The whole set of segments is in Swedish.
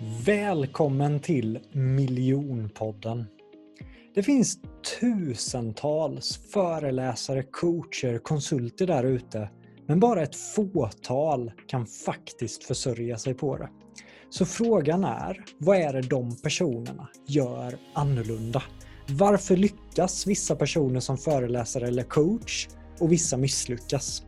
Välkommen till Miljonpodden. Det finns tusentals föreläsare, coacher, konsulter där ute, men bara ett fåtal kan faktiskt försörja sig på det. Så frågan är, vad är det de personerna gör annorlunda? Varför lyckas vissa personer som föreläsare eller coach och vissa misslyckas?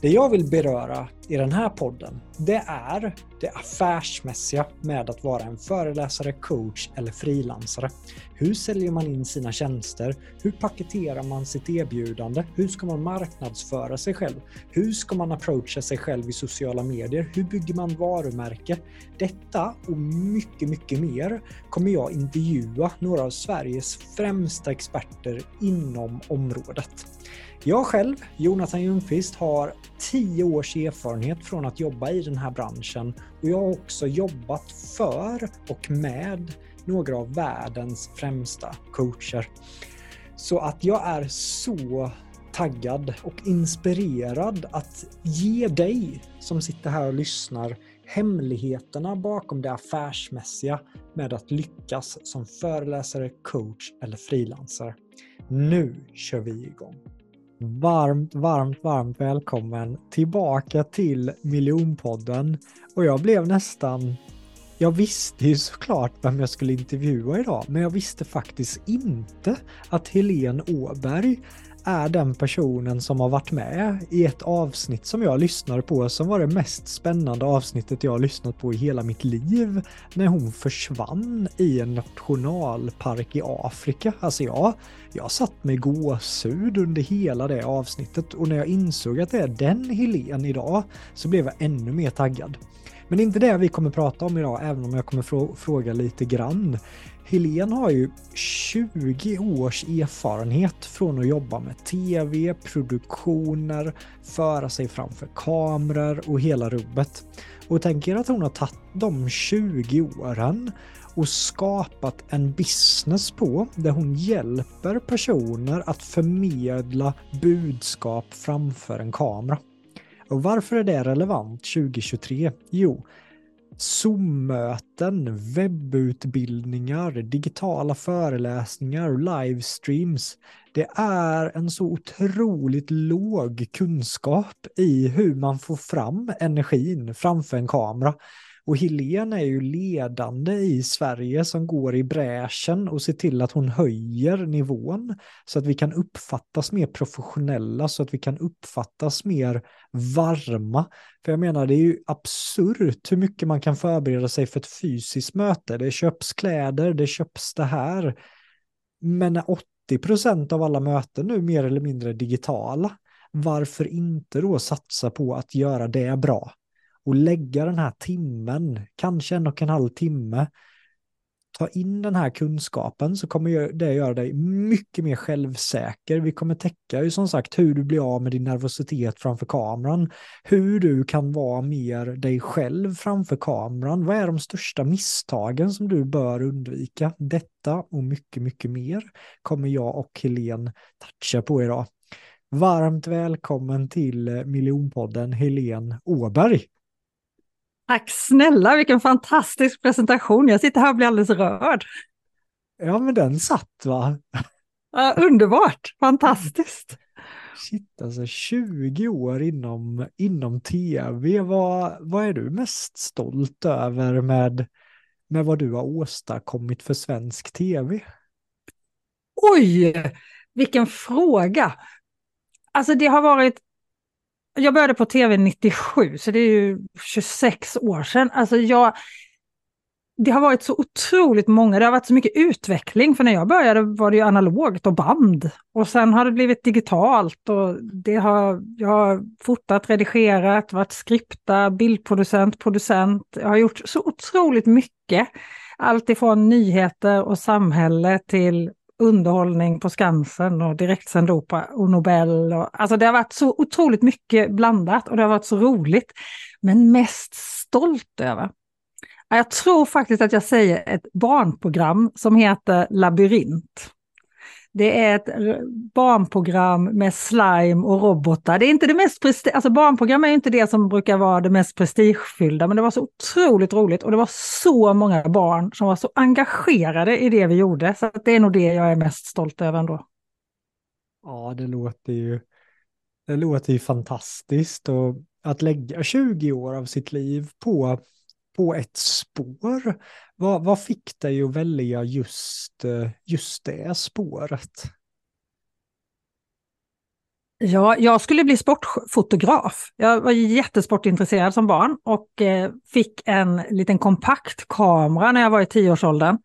Det jag vill beröra i den här podden, det är det affärsmässiga med att vara en föreläsare, coach eller frilansare. Hur säljer man in sina tjänster? Hur paketerar man sitt erbjudande? Hur ska man marknadsföra sig själv? Hur ska man approacha sig själv i sociala medier? Hur bygger man varumärke? Detta och mycket, mycket mer kommer jag intervjua några av Sveriges främsta experter inom området. Jag själv, Jonathan Ljungqvist, har 10 års erfarenhet från att jobba i den här branschen och jag har också jobbat för och med några av världens främsta coacher. Så att jag är så taggad och inspirerad att ge dig som sitter här och lyssnar hemligheterna bakom det affärsmässiga med att lyckas som föreläsare, coach eller frilansare. Nu kör vi igång! Varmt, varmt, varmt välkommen tillbaka till Miljonpodden. Och jag blev nästan... Jag visste ju såklart vem jag skulle intervjua idag, men jag visste faktiskt inte att Helene Åberg är den personen som har varit med i ett avsnitt som jag lyssnade på som var det mest spännande avsnittet jag har lyssnat på i hela mitt liv. När hon försvann i en nationalpark i Afrika. Alltså jag, jag satt med gåshud under hela det avsnittet och när jag insåg att det är den Helen idag så blev jag ännu mer taggad. Men det är inte det vi kommer prata om idag, även om jag kommer fråga lite grann. Helen har ju 20 års erfarenhet från att jobba med tv, produktioner, föra sig framför kameror och hela rubbet. Och tänker att hon har tagit de 20 åren och skapat en business på där hon hjälper personer att förmedla budskap framför en kamera. Och varför är det relevant 2023? Jo, Zoom-möten, webbutbildningar, digitala föreläsningar livestreams. Det är en så otroligt låg kunskap i hur man får fram energin framför en kamera. Och Helene är ju ledande i Sverige som går i bräschen och ser till att hon höjer nivån så att vi kan uppfattas mer professionella, så att vi kan uppfattas mer varma. För jag menar, det är ju absurt hur mycket man kan förbereda sig för ett fysiskt möte. Det köps kläder, det köps det här. Men när 80 procent av alla möten nu mer eller mindre digitala, varför inte då satsa på att göra det bra? Och lägga den här timmen, kanske en och en halv timme, ta in den här kunskapen så kommer det göra dig mycket mer självsäker. Vi kommer täcka ju som sagt hur du blir av med din nervositet framför kameran, hur du kan vara mer dig själv framför kameran. Vad är de största misstagen som du bör undvika? Detta och mycket, mycket mer kommer jag och Helene toucha på idag. Varmt välkommen till Miljonpodden Helene Åberg. Tack snälla, vilken fantastisk presentation. Jag sitter här och blir alldeles rörd. Ja, men den satt va? Ja, underbart, fantastiskt. Shit, alltså 20 år inom, inom tv. Vad, vad är du mest stolt över med, med vad du har åstadkommit för svensk tv? Oj, vilken fråga. Alltså det har varit jag började på tv 97, så det är ju 26 år sedan. Alltså jag, det har varit så otroligt många, det har varit så mycket utveckling. För när jag började var det ju analogt och band. Och sen har det blivit digitalt och det har, jag har fotat, redigerat, varit skripta, bildproducent, producent. Jag har gjort så otroligt mycket. Allt ifrån nyheter och samhälle till underhållning på Skansen och direktsänd opera och Nobel. Och, alltså det har varit så otroligt mycket blandat och det har varit så roligt. Men mest stolt över. Jag tror faktiskt att jag säger ett barnprogram som heter Labyrint. Det är ett barnprogram med slime och robotar. Det är inte det mest presti- alltså barnprogram är inte det som brukar vara det mest prestigefyllda, men det var så otroligt roligt och det var så många barn som var så engagerade i det vi gjorde. Så det är nog det jag är mest stolt över ändå. Ja, det låter ju, det låter ju fantastiskt och att lägga 20 år av sitt liv på, på ett spår. Vad, vad fick dig att välja just, eh, just det spåret? Ja, jag skulle bli sportfotograf. Jag var jättesportintresserad som barn och eh, fick en liten kompakt kamera när jag var i tioårsåldern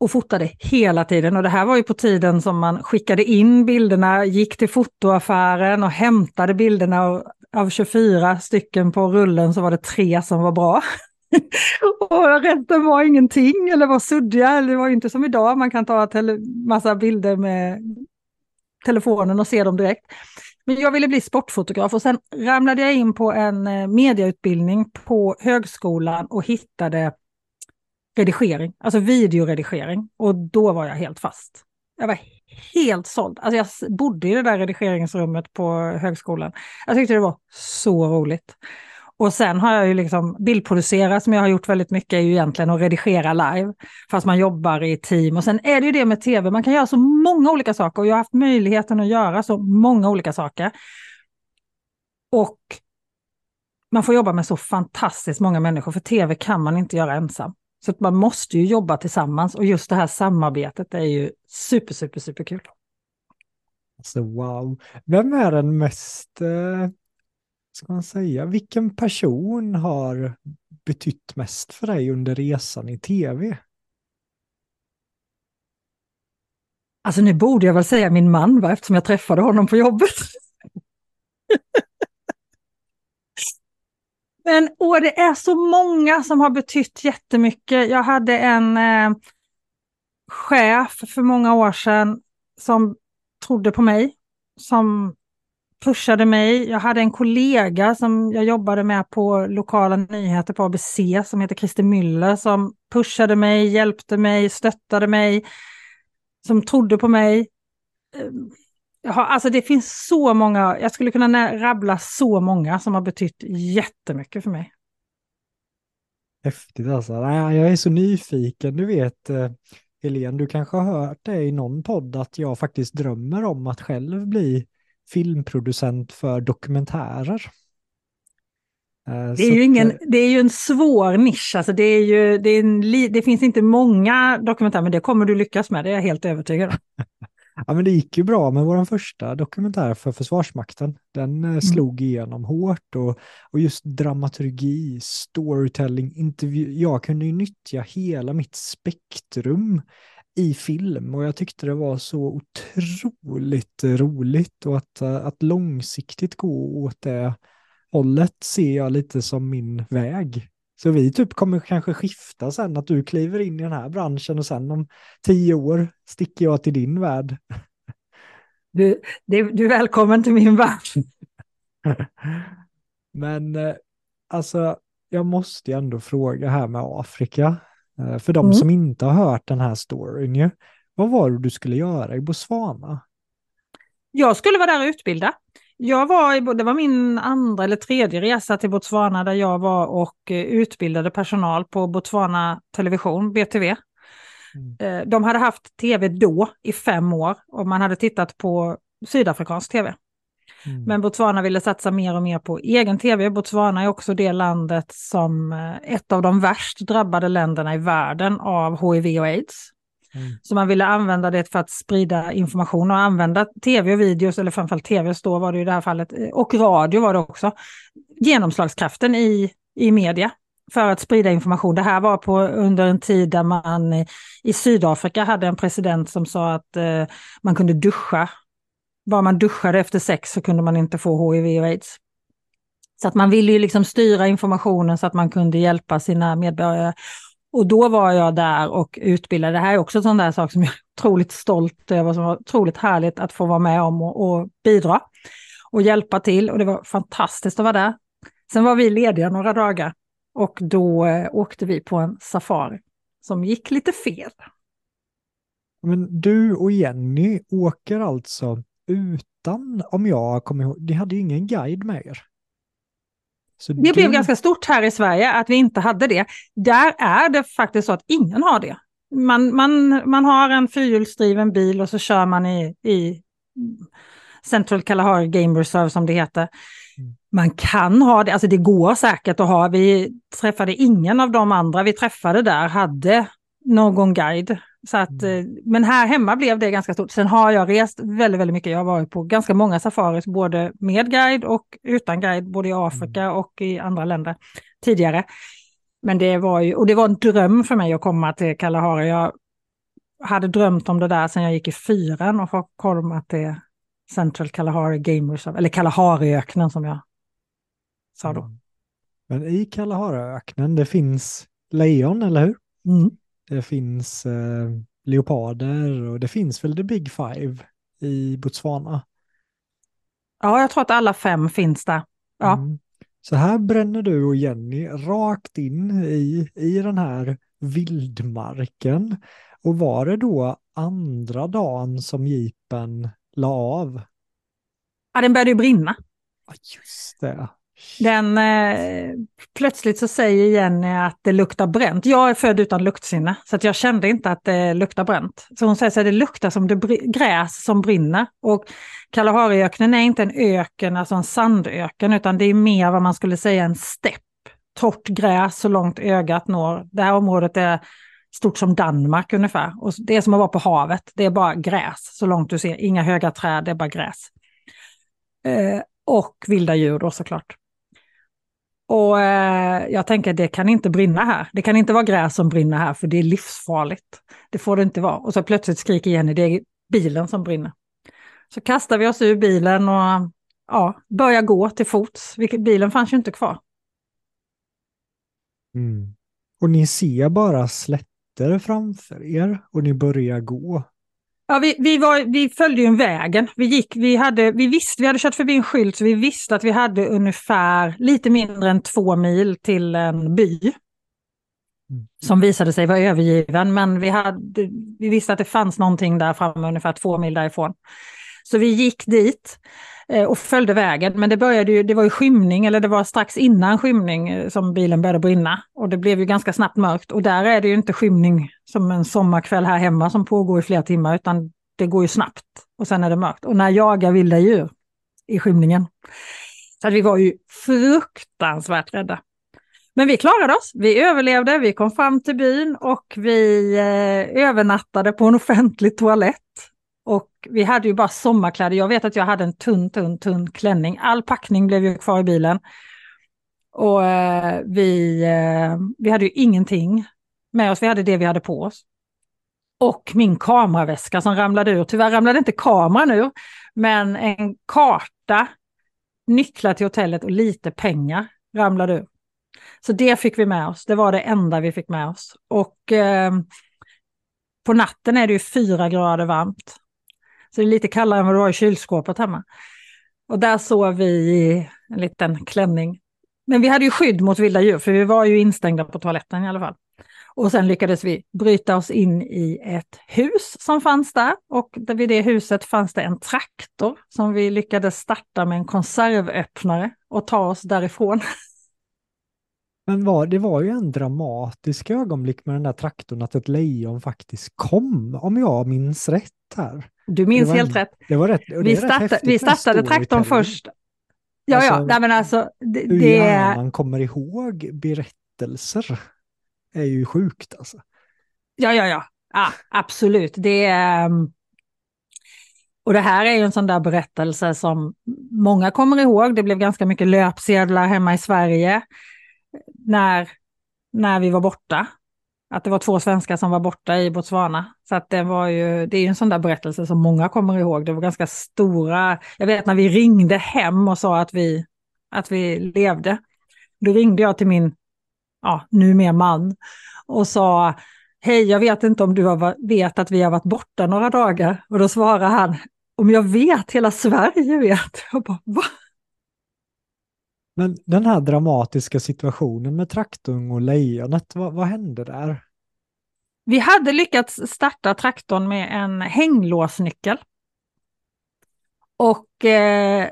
och fotade hela tiden. Och det här var ju på tiden som man skickade in bilderna, gick till fotoaffären och hämtade bilderna. Och av 24 stycken på rullen så var det tre som var bra. och resten var ingenting eller var suddiga. eller Det var inte som idag, man kan ta en massa bilder med telefonen och se dem direkt. Men jag ville bli sportfotograf och sen ramlade jag in på en medieutbildning mediautbildning på högskolan och hittade redigering, alltså videoredigering. Och då var jag helt fast. Jag var helt såld. Alltså jag bodde i det där redigeringsrummet på högskolan. Jag tyckte det var så roligt. Och sen har jag ju liksom bildproducerat som jag har gjort väldigt mycket är ju egentligen att redigera live. Fast man jobbar i team. Och sen är det ju det med tv, man kan göra så många olika saker och jag har haft möjligheten att göra så många olika saker. Och man får jobba med så fantastiskt många människor, för tv kan man inte göra ensam. Så att man måste ju jobba tillsammans och just det här samarbetet är ju super, super, super kul. Alltså wow. Vem är den mest, eh, ska man säga, vilken person har betytt mest för dig under resan i tv? Alltså nu borde jag väl säga min man, va? eftersom jag träffade honom på jobbet. Men åh, det är så många som har betytt jättemycket. Jag hade en eh, chef för många år sedan som trodde på mig, som pushade mig. Jag hade en kollega som jag jobbade med på lokala nyheter på ABC som heter Christer Müller som pushade mig, hjälpte mig, stöttade mig, som trodde på mig. Ehm, alltså det finns så många, jag skulle kunna rabbla så många som har betytt jättemycket för mig. Häftigt alltså. Jag är så nyfiken. Du vet, eh, Helene, du kanske har hört det i någon podd att jag faktiskt drömmer om att själv bli filmproducent för dokumentärer. Eh, det är, ju ingen, det är ju en svår nisch, alltså det, är ju, det, är en, det finns inte många dokumentärer, men det kommer du lyckas med, det är jag helt övertygad om. Ja, men det gick ju bra med vår första dokumentär för Försvarsmakten. Den eh, mm. slog igenom hårt och, och just dramaturgi, storytelling, intervju. Jag kunde ju nyttja hela mitt spektrum i film och jag tyckte det var så otroligt roligt och att, eh, att långsiktigt gå åt det hållet ser jag lite som min väg. Så vi typ kommer kanske skifta sen, att du kliver in i den här branschen och sen om tio år sticker jag till din värld. Du, du är välkommen till min värld. Men eh, alltså, jag måste ju ändå fråga här med Afrika. Eh, för de mm. som inte har hört den här storyn ju. Vad var det du skulle göra i Botswana? Jag skulle vara där och utbilda. Jag var i, det var min andra eller tredje resa till Botswana där jag var och eh, utbildade personal på Botswana Television, BTV. Mm. Eh, de hade haft tv då i fem år och man hade tittat på sydafrikansk tv. Mm. Men Botswana ville satsa mer och mer på egen tv. Botswana är också det landet som eh, ett av de värst drabbade länderna i världen av hiv och aids. Mm. Så man ville använda det för att sprida information och använda tv och videos, eller framförallt tv då var det i det här fallet, och radio var det också, genomslagskraften i, i media för att sprida information. Det här var på, under en tid där man i Sydafrika hade en president som sa att eh, man kunde duscha. Bara man duschade efter sex så kunde man inte få hiv och aids. Så att man ville ju liksom styra informationen så att man kunde hjälpa sina medborgare. Och då var jag där och utbildade. Det här är också en sån där sak som jag är otroligt stolt över, som var otroligt härligt att få vara med om och, och bidra och hjälpa till. Och det var fantastiskt att vara där. Sen var vi lediga några dagar och då eh, åkte vi på en safari som gick lite fel. Men du och Jenny åker alltså utan, om jag kommer ihåg, ni hade ju ingen guide med er. Så det du... blev ganska stort här i Sverige att vi inte hade det. Där är det faktiskt så att ingen har det. Man, man, man har en fyrhjulsdriven bil och så kör man i, i Central Kalahari Game Reserve som det heter. Mm. Man kan ha det, alltså det går säkert att ha. Vi träffade ingen av de andra vi träffade där hade någon guide. Så att, mm. Eh, men här hemma blev det ganska stort. Sen har jag rest väldigt, väldigt mycket. Jag har varit på ganska många safaris, både med guide och utan guide, både i Afrika mm. och i andra länder tidigare. Men det var ju, och det var en dröm för mig att komma till Kalahari. Jag hade drömt om det där sedan jag gick i fyran och få komma till Central Kalahari Game Reserve, eller Kalahariöknen som jag sa då. Mm. Men i Kalahariöknen, det finns lejon, eller hur? Mm. Det finns eh, leoparder och det finns väl the big five i Botswana. Ja, jag tror att alla fem finns där. Ja. Mm. Så här bränner du och Jenny rakt in i, i den här vildmarken. Och var det då andra dagen som jeepen la av? Ja, den började ju brinna. Ja, just det. Den, eh, plötsligt så säger Jenny att det luktar bränt. Jag är född utan luktsinne, så att jag kände inte att det luktar bränt. Så hon säger att det luktar som det gräs som brinner. Och Kalahariöknen är inte en öken, alltså en sandöken, utan det är mer vad man skulle säga en stepp. Torrt gräs så långt ögat når. Det här området är stort som Danmark ungefär. Och det är som att vara på havet, det är bara gräs så långt du ser. Inga höga träd, det är bara gräs. Eh, och vilda djur då såklart. Och eh, jag tänker det kan inte brinna här. Det kan inte vara gräs som brinner här för det är livsfarligt. Det får det inte vara. Och så plötsligt skriker Jenny, det är bilen som brinner. Så kastar vi oss ur bilen och ja, börjar gå till fots. Bilen fanns ju inte kvar. Mm. Och ni ser bara slätter framför er och ni börjar gå. Ja, vi, vi, var, vi följde ju en vägen. Vi, gick, vi, hade, vi, visste, vi hade kört förbi en skylt så vi visste att vi hade ungefär lite mindre än två mil till en by. Mm. Som visade sig vara övergiven, men vi, hade, vi visste att det fanns någonting där framme ungefär två mil därifrån. Så vi gick dit Eh, och följde vägen, men det, började ju, det var ju skymning, eller det var strax innan skymning eh, som bilen började brinna. Och det blev ju ganska snabbt mörkt. Och där är det ju inte skymning som en sommarkväll här hemma som pågår i flera timmar, utan det går ju snabbt. Och sen är det mörkt. Och när jag jagar vilda djur i skymningen. Så att vi var ju fruktansvärt rädda. Men vi klarade oss, vi överlevde, vi kom fram till byn och vi eh, övernattade på en offentlig toalett. Och vi hade ju bara sommarkläder. Jag vet att jag hade en tunn, tunn, tunn klänning. All packning blev ju kvar i bilen. Och eh, vi, eh, vi hade ju ingenting med oss. Vi hade det vi hade på oss. Och min kameraväska som ramlade ur. Tyvärr ramlade inte kameran ur, men en karta, nycklar till hotellet och lite pengar ramlade ur. Så det fick vi med oss. Det var det enda vi fick med oss. Och eh, på natten är det ju fyra grader varmt. Så det är lite kallare än vad det var i kylskåpet hemma. Och där sov vi i en liten klänning. Men vi hade ju skydd mot vilda djur, för vi var ju instängda på toaletten i alla fall. Och sen lyckades vi bryta oss in i ett hus som fanns där. Och vid det huset fanns det en traktor som vi lyckades starta med en konservöppnare och ta oss därifrån. Men var, det var ju en dramatisk ögonblick med den där traktorn att ett lejon faktiskt kom, om jag minns rätt här. Du minns helt rätt. Det var rätt. vi, starta, vi startade traktorn först. Ja, alltså, ja, nej, men alltså. Det, hur det... man kommer ihåg berättelser är ju sjukt alltså. Ja, ja, ja, ja absolut. Det är... Ehm, och det här är ju en sån där berättelse som många kommer ihåg. Det blev ganska mycket löpsedlar hemma i Sverige när, när vi var borta att det var två svenskar som var borta i Botswana. Så att det, var ju, det är ju en sån där berättelse som många kommer ihåg. Det var ganska stora, jag vet när vi ringde hem och sa att vi, att vi levde. Då ringde jag till min, ja, numera man och sa, hej jag vet inte om du har, vet att vi har varit borta några dagar. Och då svarade han, om jag vet, hela Sverige vet. Jag bara, va? Men den här dramatiska situationen med traktorn och lejonet, vad, vad hände där? Vi hade lyckats starta traktorn med en hänglåsnyckel. Och eh,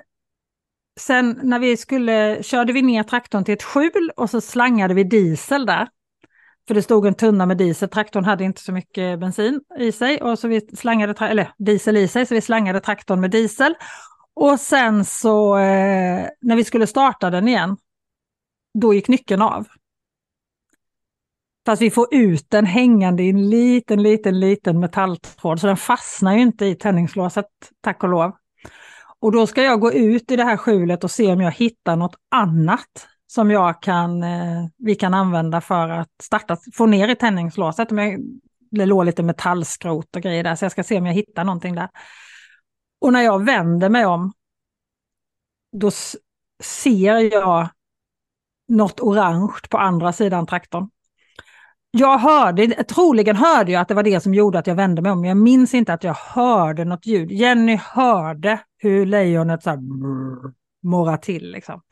sen när vi skulle, körde vi ner traktorn till ett skjul och så slangade vi diesel där. För det stod en tunna med diesel, traktorn hade inte så mycket bensin i sig, och så vi slangade, eller diesel i sig, så vi slangade traktorn med diesel. Och sen så eh, när vi skulle starta den igen, då gick nyckeln av. Fast vi får ut den hängande i en liten, liten, liten metalltråd, så den fastnar ju inte i tändningslåset, tack och lov. Och då ska jag gå ut i det här skjulet och se om jag hittar något annat som jag kan, eh, vi kan använda för att starta, få ner i tändningslåset. Det låg lite metallskrot och grejer där, så jag ska se om jag hittar någonting där. Och när jag vänder mig om, då ser jag något orange på andra sidan traktorn. Jag hörde, troligen hörde jag att det var det som gjorde att jag vände mig om. Jag minns inte att jag hörde något ljud. Jenny hörde hur lejonet så här morrade till. Liksom.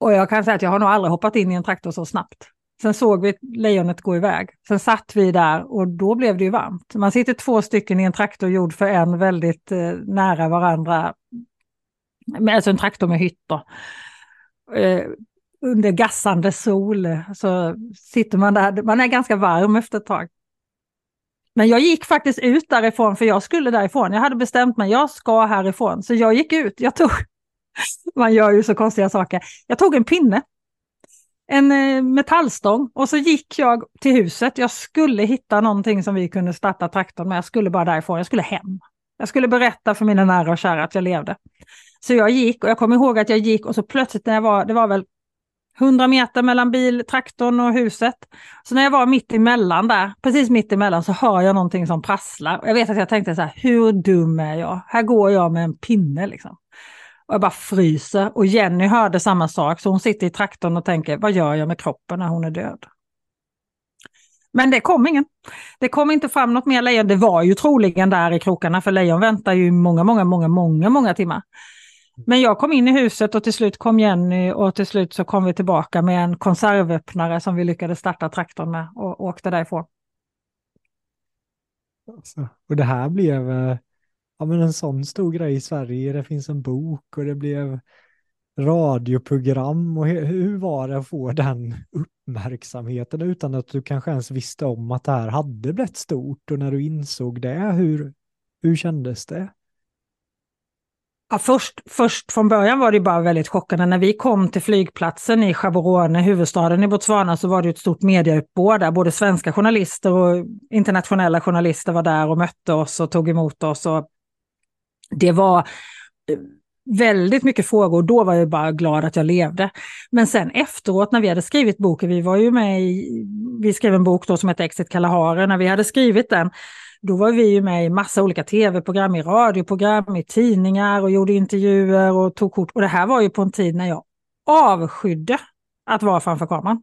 Och jag kan säga att jag har nog aldrig hoppat in i en traktor så snabbt. Sen såg vi lejonet gå iväg. Sen satt vi där och då blev det ju varmt. Man sitter två stycken i en traktor gjord för en väldigt eh, nära varandra. Alltså en traktor med hytter. Eh, under gassande sol eh, så sitter man där, man är ganska varm efter ett tag. Men jag gick faktiskt ut därifrån för jag skulle därifrån. Jag hade bestämt mig, jag ska härifrån. Så jag gick ut, jag tog, man gör ju så konstiga saker. Jag tog en pinne, en eh, metallstång och så gick jag till huset. Jag skulle hitta någonting som vi kunde starta traktorn med. Jag skulle bara därifrån, jag skulle hem. Jag skulle berätta för mina nära och kära att jag levde. Så jag gick och jag kommer ihåg att jag gick och så plötsligt när jag var, det var väl 100 meter mellan bil, traktorn och huset. Så när jag var mitt emellan där, precis mitt emellan, så hör jag någonting som prasslar. Jag vet att jag tänkte så här, hur dum är jag? Här går jag med en pinne liksom. Och jag bara fryser. Och Jenny hörde samma sak, så hon sitter i traktorn och tänker, vad gör jag med kroppen när hon är död? Men det kom ingen. Det kom inte fram något mer lejon. Det var ju troligen där i krokarna, för lejon väntar ju många, många, många, många, många timmar. Men jag kom in i huset och till slut kom Jenny och till slut så kom vi tillbaka med en konservöppnare som vi lyckades starta traktorn med och åkte därifrån. Alltså, och det här blev eh, ja, men en sån stor grej i Sverige. Det finns en bok och det blev radioprogram. Och hur var det att få den uppmärksamheten utan att du kanske ens visste om att det här hade blivit stort? Och när du insåg det, hur, hur kändes det? Ja, först, först från början var det bara väldigt chockande. När vi kom till flygplatsen i Gaborone, huvudstaden i Botswana, så var det ett stort medieuppbåd där. Både svenska journalister och internationella journalister var där och mötte oss och tog emot oss. Och det var eh, väldigt mycket frågor. Då var jag bara glad att jag levde. Men sen efteråt när vi hade skrivit boken, vi var ju med i, vi skrev en bok då som hette Exit Kalahari, när vi hade skrivit den då var vi ju med i massa olika tv-program, i radioprogram, i tidningar och gjorde intervjuer och tog kort. Och det här var ju på en tid när jag avskydde att vara framför kameran.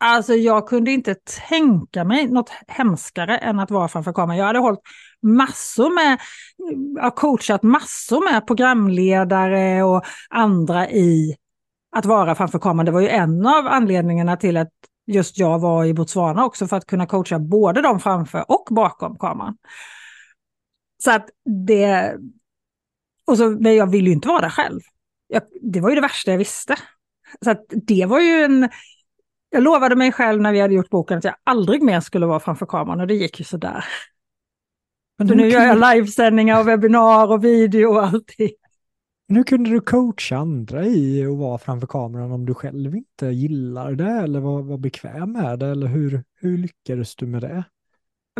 Alltså jag kunde inte tänka mig något hemskare än att vara framför kameran. Jag hade hållit massor med, jag har coachat massor med programledare och andra i att vara framför kameran. Det var ju en av anledningarna till att just jag var i Botswana också för att kunna coacha både dem framför och bakom kameran. Så att det... Och så, men jag ville ju inte vara där själv. Jag, det var ju det värsta jag visste. Så att det var ju en... Jag lovade mig själv när vi hade gjort boken att jag aldrig mer skulle vara framför kameran och det gick ju sådär. Men nu gör jag livesändningar och webbinar och video och allting. Nu kunde du coacha andra i att vara framför kameran om du själv inte gillar det eller var, var bekväm med det eller hur, hur lyckades du med det?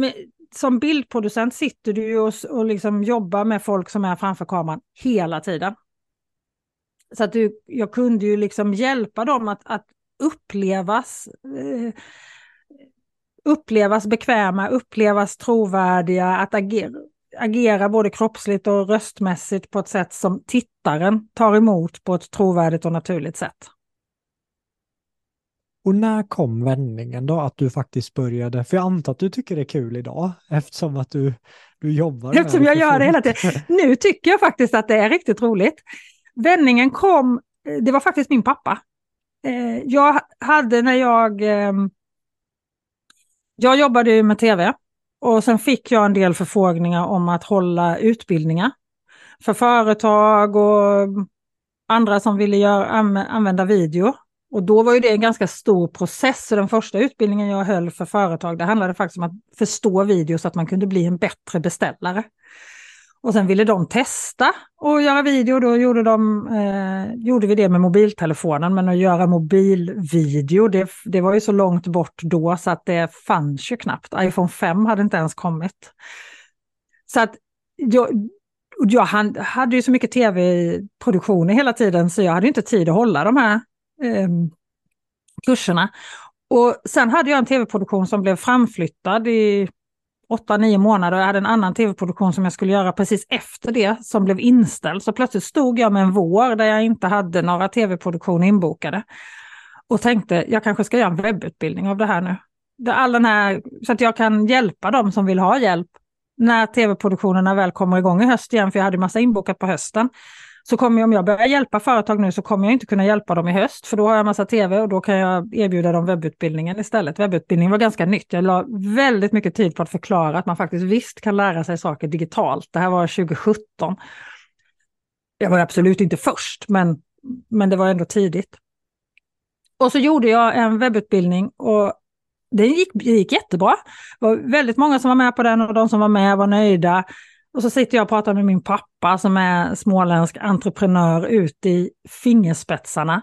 Men, som bildproducent sitter du ju och, och liksom jobbar med folk som är framför kameran hela tiden. Så att du, jag kunde ju liksom hjälpa dem att, att upplevas eh, upplevas bekväma, upplevas trovärdiga, att agera, agera både kroppsligt och röstmässigt på ett sätt som tittaren tar emot på ett trovärdigt och naturligt sätt. Och när kom vändningen då, att du faktiskt började? För jag antar att du tycker det är kul idag, eftersom att du, du jobbar Eftersom jag gör det hela tiden. Nu tycker jag faktiskt att det är riktigt roligt. Vändningen kom, det var faktiskt min pappa. Eh, jag hade när jag Eh, Jag jobbade ju med tv och sen fick jag en del förfrågningar om att hålla utbildningar för företag och andra som ville göra, använda video. Och då var ju det en ganska stor process. Så den första utbildningen jag höll för företag, det handlade faktiskt om att förstå video så att man kunde bli en bättre beställare. Och sen ville de testa och göra video. Då gjorde, de, eh, gjorde vi det med mobiltelefonen. Men att göra mobilvideo, det, det var ju så långt bort då så att det fanns ju knappt. iPhone 5 hade inte ens kommit. Så att jag, jag hade ju så mycket tv-produktioner hela tiden så jag hade inte tid att hålla de här eh, kurserna. Och sen hade jag en tv-produktion som blev framflyttad i åtta, nio månader. Jag hade en annan tv-produktion som jag skulle göra precis efter det som blev inställd. Så plötsligt stod jag med en vår där jag inte hade några tv-produktioner inbokade. Och tänkte, jag kanske ska göra en webbutbildning av det här nu. all den här, så att jag kan hjälpa dem som vill ha hjälp när tv-produktionerna väl kommer igång i höst igen, för jag hade massa inbokat på hösten så kommer jag, om jag börjar hjälpa företag nu så kommer jag inte kunna hjälpa dem i höst, för då har jag massa tv och då kan jag erbjuda dem webbutbildningen istället. Webbutbildningen var ganska nytt. Jag la väldigt mycket tid på att förklara att man faktiskt visst kan lära sig saker digitalt. Det här var 2017. Jag var absolut inte först, men, men det var ändå tidigt. Och så gjorde jag en webbutbildning och det gick, det gick jättebra. Det var väldigt många som var med på den och de som var med var nöjda. Och så sitter jag och pratar med min pappa som är småländsk entreprenör ute i fingerspetsarna.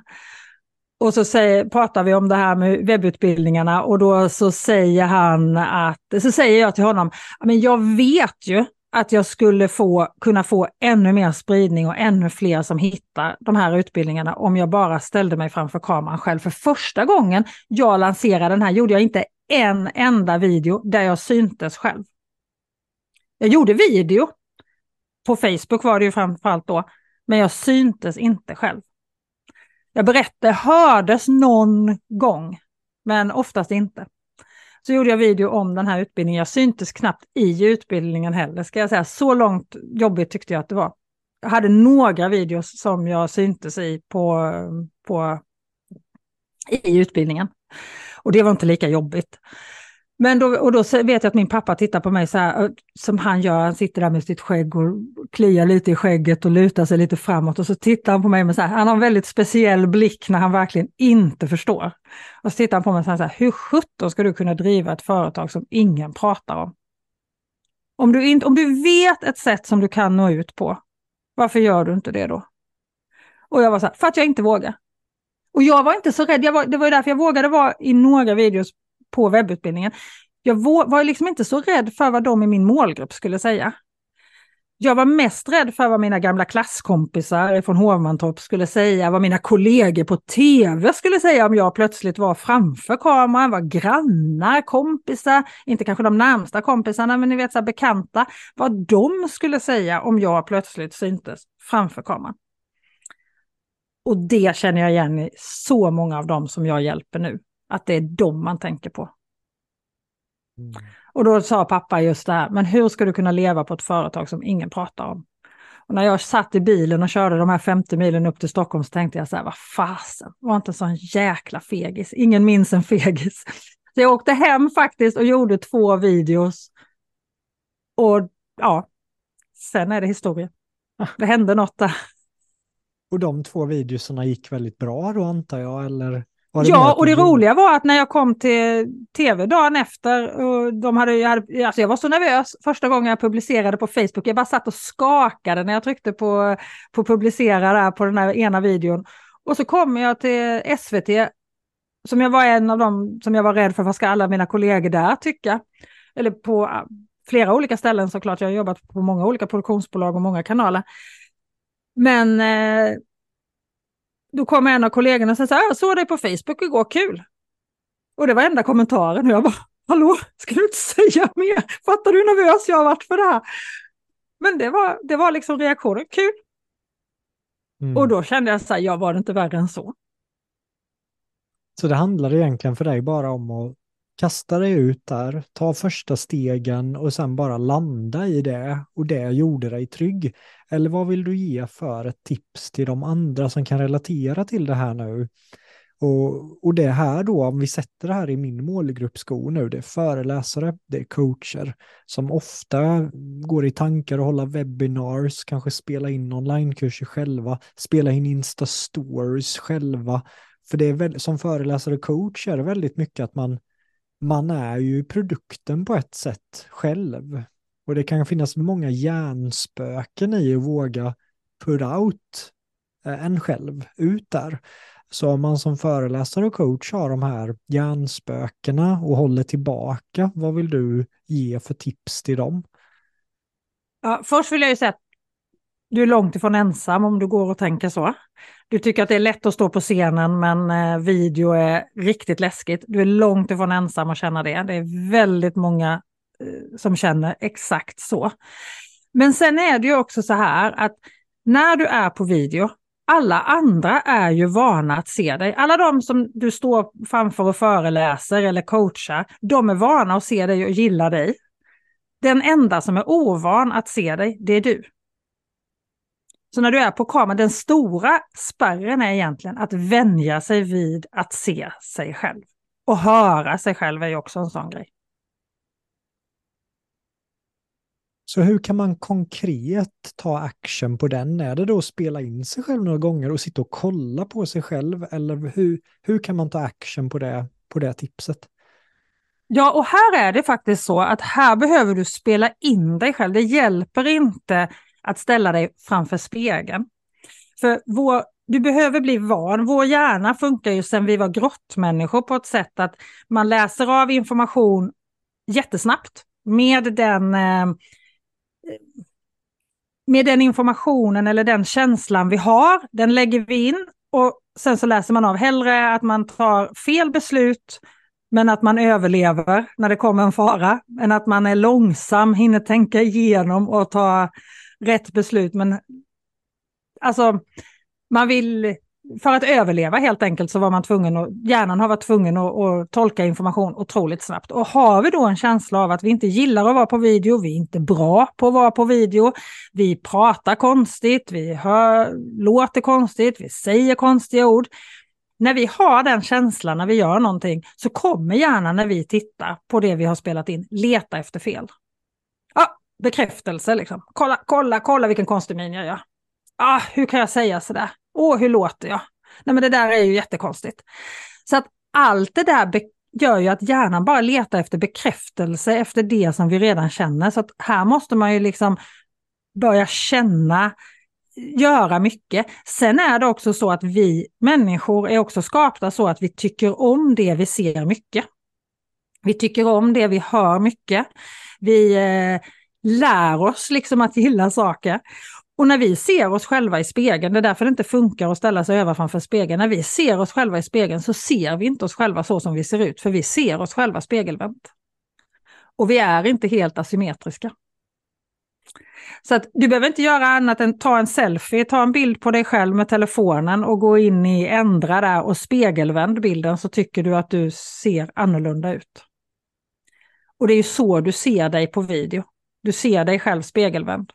Och så säger, pratar vi om det här med webbutbildningarna och då så säger han att, så säger jag till honom, men jag vet ju att jag skulle få, kunna få ännu mer spridning och ännu fler som hittar de här utbildningarna om jag bara ställde mig framför kameran själv. För första gången jag lanserade den här gjorde jag inte en enda video där jag syntes själv. Jag gjorde video. På Facebook var det ju framförallt då. Men jag syntes inte själv. Jag berättade, hördes någon gång, men oftast inte. Så gjorde jag video om den här utbildningen. Jag syntes knappt i utbildningen heller, ska jag säga. Så långt jobbigt tyckte jag att det var. Jag hade några videos som jag syntes i på, på, i utbildningen. Och det var inte lika jobbigt. Men då, och då vet jag att min pappa tittar på mig så här, som han gör, han sitter där med sitt skägg och kliar lite i skägget och lutar sig lite framåt och så tittar han på mig med så här, han har en väldigt speciell blick när han verkligen inte förstår. Och så tittar han på mig så här, hur sjutton ska du kunna driva ett företag som ingen pratar om? Om du, inte, om du vet ett sätt som du kan nå ut på, varför gör du inte det då? Och jag var så här, för att jag inte vågar. Och jag var inte så rädd, var, det var ju därför jag vågade vara i några videos på webbutbildningen. Jag var liksom inte så rädd för vad de i min målgrupp skulle säga. Jag var mest rädd för vad mina gamla klasskompisar från Hovmantorp skulle säga, vad mina kollegor på tv skulle säga om jag plötsligt var framför kameran, vad grannar, kompisar, inte kanske de närmsta kompisarna, men ni vet så här, bekanta, vad de skulle säga om jag plötsligt syntes framför kameran. Och det känner jag igen i så många av dem som jag hjälper nu att det är dem man tänker på. Mm. Och då sa pappa just det här, men hur ska du kunna leva på ett företag som ingen pratar om? Och när jag satt i bilen och körde de här 50 milen upp till Stockholm så tänkte jag så här, vad fasen, var inte en sån jäkla fegis. Ingen minns en fegis. Så jag åkte hem faktiskt och gjorde två videos. Och ja, sen är det historia. Det hände något där. Och de två videorna gick väldigt bra då antar jag, eller? Ja, och det roliga var att när jag kom till tv dagen efter, och de hade, jag, hade, alltså jag var så nervös första gången jag publicerade på Facebook, jag bara satt och skakade när jag tryckte på, på publicera där på den här ena videon. Och så kom jag till SVT, som jag var en av dem som jag var rädd för, vad ska alla mina kollegor där tycka? Eller på äh, flera olika ställen såklart, jag har jobbat på många olika produktionsbolag och många kanaler. Men eh, då kom en av kollegorna och sa så här, jag såg dig på Facebook igår, kul. Och det var enda kommentaren och jag bara, hallå, ska du inte säga mer? Fattar du hur nervös jag har varit för det här? Men det var, det var liksom reaktionen, kul. Mm. Och då kände jag så här, jag var det inte värre än så. Så det handlar egentligen för dig bara om att kasta dig ut där, ta första stegen och sen bara landa i det och det gjorde dig trygg. Eller vad vill du ge för ett tips till de andra som kan relatera till det här nu? Och, och det här då, om vi sätter det här i min målgruppsko nu, det är föreläsare, det är coacher som ofta går i tankar och hålla webinars, kanske spela in onlinekurser själva, spela in Insta-stories själva. För det är väl, som föreläsare och coach är det väldigt mycket att man, man är ju produkten på ett sätt själv. Och det kan finnas många hjärnspöken i att våga put out eh, en själv ut där. Så om man som föreläsare och coach har de här hjärnspökena och håller tillbaka, vad vill du ge för tips till dem? Ja, först vill jag ju säga att du är långt ifrån ensam om du går och tänker så. Du tycker att det är lätt att stå på scenen men eh, video är riktigt läskigt. Du är långt ifrån ensam att känna det. Det är väldigt många eh, som känner exakt så. Men sen är det ju också så här att när du är på video alla andra är ju vana att se dig. Alla de som du står framför och föreläser eller coachar, de är vana att se dig och gilla dig. Den enda som är ovan att se dig, det är du. Så när du är på kameran, den stora spärren är egentligen att vänja sig vid att se sig själv. Och höra sig själv är ju också en sån grej. Så hur kan man konkret ta action på den? Är det då att spela in sig själv några gånger och sitta och kolla på sig själv? Eller hur, hur kan man ta action på det, på det tipset? Ja, och här är det faktiskt så att här behöver du spela in dig själv. Det hjälper inte att ställa dig framför spegeln. För vår, du behöver bli van. Vår hjärna funkar ju sedan vi var grottmänniskor på ett sätt att man läser av information jättesnabbt med den eh, med den informationen eller den känslan vi har, den lägger vi in och sen så läser man av hellre att man tar fel beslut men att man överlever när det kommer en fara, än att man är långsam, hinner tänka igenom och ta rätt beslut. Men alltså, man vill för att överleva helt enkelt så var man tvungen och, hjärnan har varit tvungen att, att, tolka information otroligt snabbt. Och har vi då en känsla av att vi inte gillar att vara på video, vi är inte bra på att vara på video, vi pratar konstigt, vi hör, låter konstigt, vi säger konstiga ord. När vi har den känslan när vi gör någonting så kommer hjärnan när vi tittar på det vi har spelat in leta efter fel. Bekräftelse liksom. Kolla, kolla, kolla vilken konstig min jag gör. Ah, hur kan jag säga sådär? Åh, hur låter jag? Nej, men det där är ju jättekonstigt. Så att allt det där gör ju att hjärnan bara letar efter bekräftelse efter det som vi redan känner. Så att här måste man ju liksom börja känna, göra mycket. Sen är det också så att vi människor är också skapta så att vi tycker om det vi ser mycket. Vi tycker om det vi hör mycket. Vi eh, lär oss liksom att gilla saker. Och när vi ser oss själva i spegeln, det är därför det inte funkar att ställa sig över framför spegeln, när vi ser oss själva i spegeln så ser vi inte oss själva så som vi ser ut, för vi ser oss själva spegelvänt. Och vi är inte helt asymmetriska. Så att du behöver inte göra annat än ta en selfie, ta en bild på dig själv med telefonen och gå in i ändra där och spegelvänd bilden så tycker du att du ser annorlunda ut. Och det är ju så du ser dig på video. Du ser dig själv spegelvänd.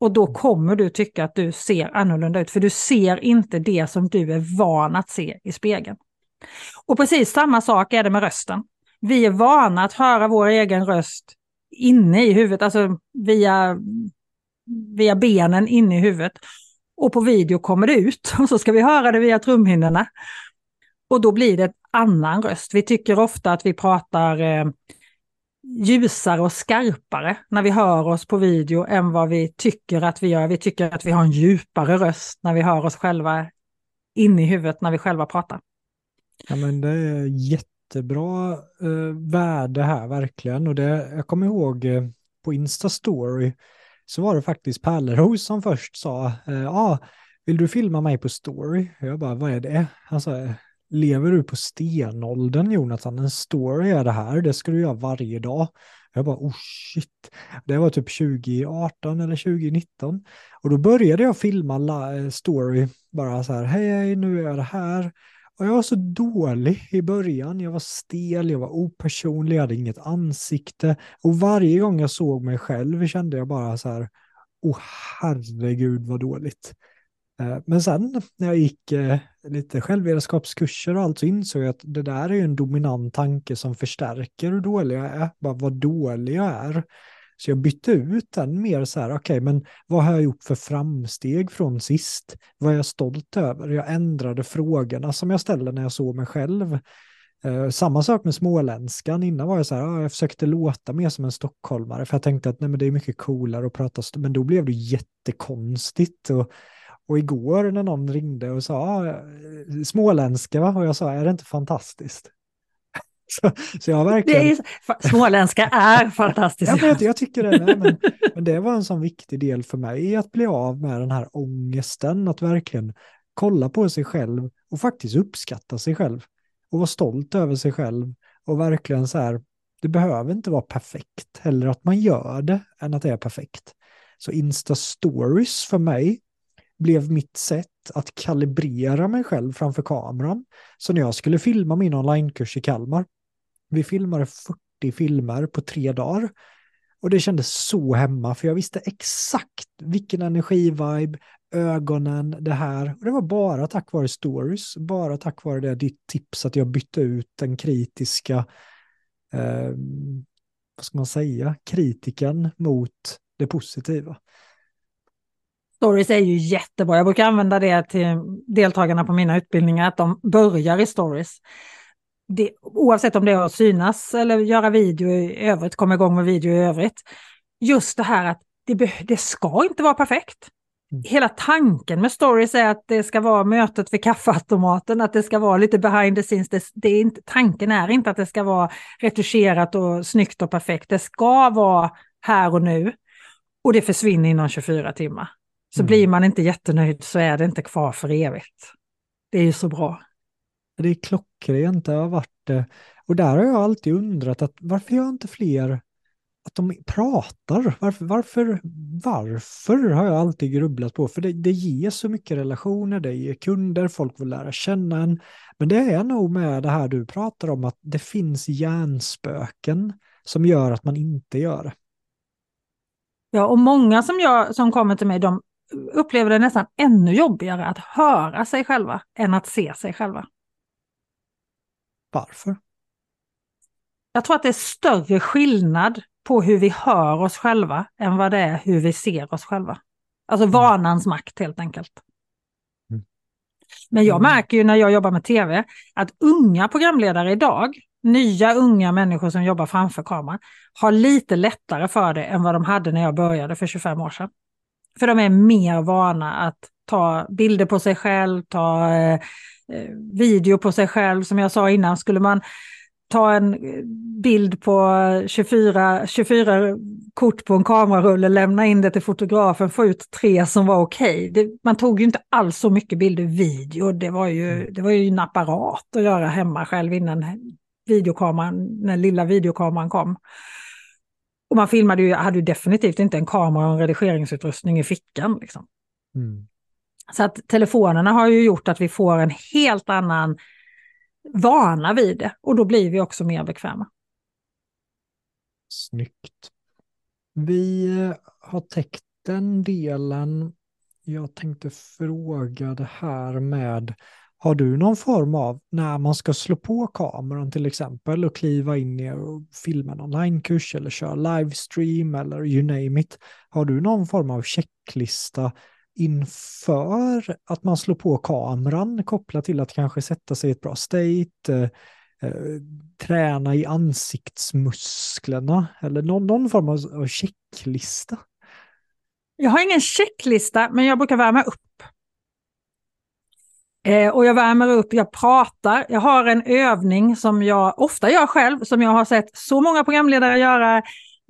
Och då kommer du tycka att du ser annorlunda ut, för du ser inte det som du är van att se i spegeln. Och precis samma sak är det med rösten. Vi är vana att höra vår egen röst inne i huvudet, alltså via, via benen inne i huvudet. Och på video kommer det ut och så ska vi höra det via trumhinnorna. Och då blir det en annan röst. Vi tycker ofta att vi pratar eh, ljusare och skarpare när vi hör oss på video än vad vi tycker att vi gör. Vi tycker att vi har en djupare röst när vi hör oss själva in i huvudet när vi själva pratar. Ja men det är jättebra eh, värde här verkligen och det, jag kommer ihåg eh, på Insta-story så var det faktiskt Pärleros som först sa, ja, eh, ah, vill du filma mig på story? Jag bara, vad är det? Han sa, lever du på stenåldern Jonathan? En story är det här, det ska du göra varje dag. Jag bara, oh shit. Det var typ 2018 eller 2019. Och då började jag filma eh, story, bara så här, hej, hej, nu är jag det här. Och jag var så dålig i början, jag var stel, jag var opersonlig, jag hade inget ansikte. Och varje gång jag såg mig själv kände jag bara så här, oh herregud vad dåligt. Eh, men sen när jag gick eh, lite självledarskapskurser och allt så insåg jag att det där är ju en dominant tanke som förstärker hur dålig jag är, bara vad dålig jag är. Så jag bytte ut den mer så här, okej, okay, men vad har jag gjort för framsteg från sist? Vad är jag stolt över? Jag ändrade frågorna som jag ställde när jag såg mig själv. Eh, samma sak med småländskan. Innan var jag så här, ah, jag försökte låta mer som en stockholmare, för jag tänkte att nej, men det är mycket coolare att prata, men då blev det jättekonstigt. Och, och igår när någon ringde och sa ah, småländska, va? och jag sa, är det inte fantastiskt? Så, så jag verkligen... Är, småländska är fantastiskt. ja, jag, jag, tycker det, med, men, men det var en sån viktig del för mig att bli av med den här ångesten, att verkligen kolla på sig själv och faktiskt uppskatta sig själv och vara stolt över sig själv och verkligen så här, det behöver inte vara perfekt, heller att man gör det än att det är perfekt. Så Insta-stories för mig blev mitt sätt att kalibrera mig själv framför kameran. Så när jag skulle filma min onlinekurs i Kalmar, vi filmade 40 filmer på tre dagar. Och det kändes så hemma, för jag visste exakt vilken energivibe, ögonen, det här. Och det var bara tack vare stories, bara tack vare det, ditt tips att jag bytte ut den kritiska, eh, vad ska man säga, kritiken mot det positiva. Stories är ju jättebra. Jag brukar använda det till deltagarna på mina utbildningar, att de börjar i stories. Det, oavsett om det är att synas eller göra video i övrigt, komma igång med video i övrigt. Just det här att det, det ska inte vara perfekt. Mm. Hela tanken med stories är att det ska vara mötet vid kaffeautomaten, att det ska vara lite behind the scenes. Det, det är inte, tanken är inte att det ska vara retuscherat och snyggt och perfekt. Det ska vara här och nu och det försvinner inom 24 timmar. Så mm. blir man inte jättenöjd så är det inte kvar för evigt. Det är ju så bra. Det är klockrent, det har varit det. Och där har jag alltid undrat att varför gör inte fler att de pratar? Varför, varför, varför har jag alltid grubblat på? För det, det ger så mycket relationer, det ger kunder, folk vill lära känna en. Men det är nog med det här du pratar om, att det finns hjärnspöken som gör att man inte gör det. Ja, och många som, jag, som kommer till mig, de upplever det nästan ännu jobbigare att höra sig själva än att se sig själva. Varför? Jag tror att det är större skillnad på hur vi hör oss själva än vad det är hur vi ser oss själva. Alltså mm. vanans makt helt enkelt. Mm. Men jag mm. märker ju när jag jobbar med tv att unga programledare idag, nya unga människor som jobbar framför kameran, har lite lättare för det än vad de hade när jag började för 25 år sedan. För de är mer vana att ta bilder på sig själv, ta eh, eh video på sig själv. Som jag sa innan, skulle man ta en bild på 24, 24 kort på en kamerarulle, lämna in det till fotografen, få ut tre som var okej. Okay. Man tog ju inte alls så mycket bilder video, det var, ju, mm. det var ju en apparat att göra hemma själv innan videokameran, när lilla videokameran kom. Och man filmade ju, hade ju definitivt inte en kamera och en redigeringsutrustning i fickan. Liksom. Mm. Så att telefonerna har ju gjort att vi får en helt annan vana vid det och då blir vi också mer bekväma. Snyggt. Vi eh, har täckt den delen. Jag tänkte fråga det här med har du någon form av, när man ska slå på kameran till exempel och kliva in i och filma en onlinekurs eller köra livestream eller you name it. Har du någon form av checklista inför att man slår på kameran kopplat till att kanske sätta sig i ett bra state, eh, eh träna i ansiktsmusklerna eller någon, någon form av checklista? Jag har ingen checklista, men jag brukar värma upp. Eh, och jag värmer upp, jag pratar. Jag har en övning som jag ofta gör själv, som jag har sett så många programledare göra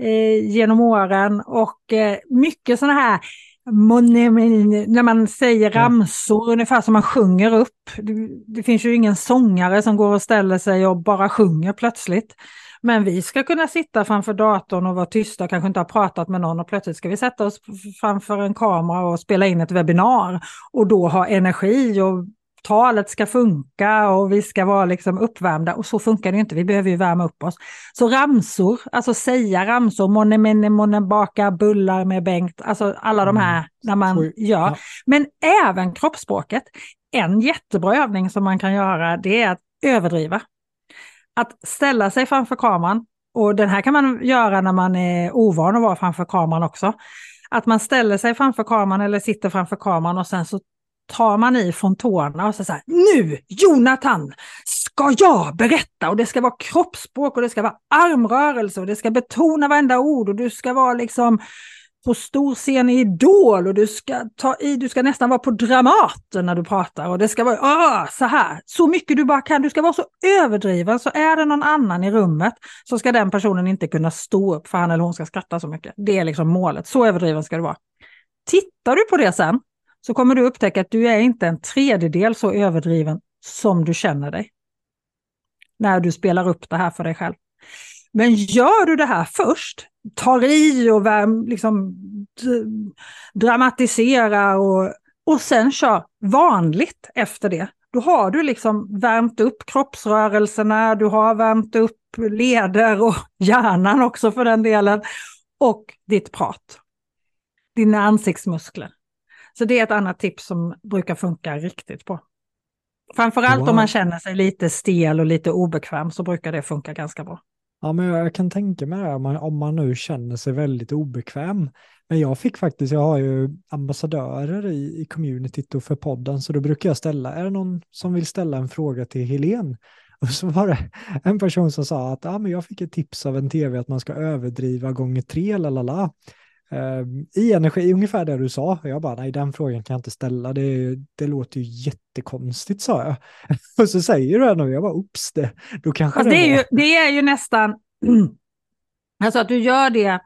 eh, genom åren. Och eh, mycket sådana här när man säger ramsor, ja. ungefär som man sjunger upp. Det, det, finns ju ingen sångare som går och ställer sig och bara sjunger plötsligt. Men vi ska kunna sitta framför datorn och vara tysta, kanske inte ha pratat med någon och plötsligt ska vi sätta oss framför en kamera och spela in ett webbinar och då ha energi och talet ska funka och vi ska vara liksom uppvärmda och så funkar det inte, vi behöver ju värma upp oss. Så ramsor, alltså säga ramsor, månne menne månne baka bullar med Bengt, alltså alla de här mm. när man gör. Ja. Men även kroppsspråket. En jättebra övning som man kan göra det är att överdriva. Att ställa sig framför kameran, och den här kan man göra när man är ovan att vara framför kameran också. Att man ställer sig framför kameran eller sitter framför kameran och sen så tar man i från tårna och så här, nu Jonathan ska jag berätta. Och det ska vara kroppsspråk och det ska vara armrörelse och det ska betona varenda ord och du ska vara liksom på stor scen i Idol och du ska ta i, du ska nästan vara på Dramaten när du pratar och det ska vara ah, så här, så mycket du bara kan, du ska vara så överdriven så är det någon annan i rummet så ska den personen inte kunna stå upp för han eller hon ska skratta så mycket. Det är liksom målet, så överdriven ska du vara. Tittar du på det sen? Så kommer du upptäcka att du är inte en tredjedel så överdriven som du känner dig. När du spelar upp det här för dig själv. Men gör du det här först, tar i och liksom dramatiserar och, och sen kör vanligt efter det, då har du liksom värmt upp kroppsrörelserna, du har värmt upp leder och hjärnan också för den delen, och ditt prat. Dina ansiktsmuskler. Så det är ett annat tips som brukar funka riktigt bra. Framförallt wow. om man känner sig lite stel och lite obekväm så brukar det funka ganska bra. Ja, men jag kan tänka mig det om man, om man nu känner sig väldigt obekväm. Men jag fick faktiskt, jag har ju ambassadörer i, i communityt och för podden, så då brukar jag ställa, är det någon som vill ställa en fråga till Helen? Och så var det en person som sa att ah, men jag fick ett tips av en tv att man ska överdriva gånger tre, lalala. Uh, I energi, ungefär det du sa. Jag bara, nej den frågan kan jag inte ställa, det, det låter ju jättekonstigt sa jag. och så säger du det nu, jag bara, ups, det, då kanske alltså, det, det är ju, Det är ju nästan, alltså att du gör det,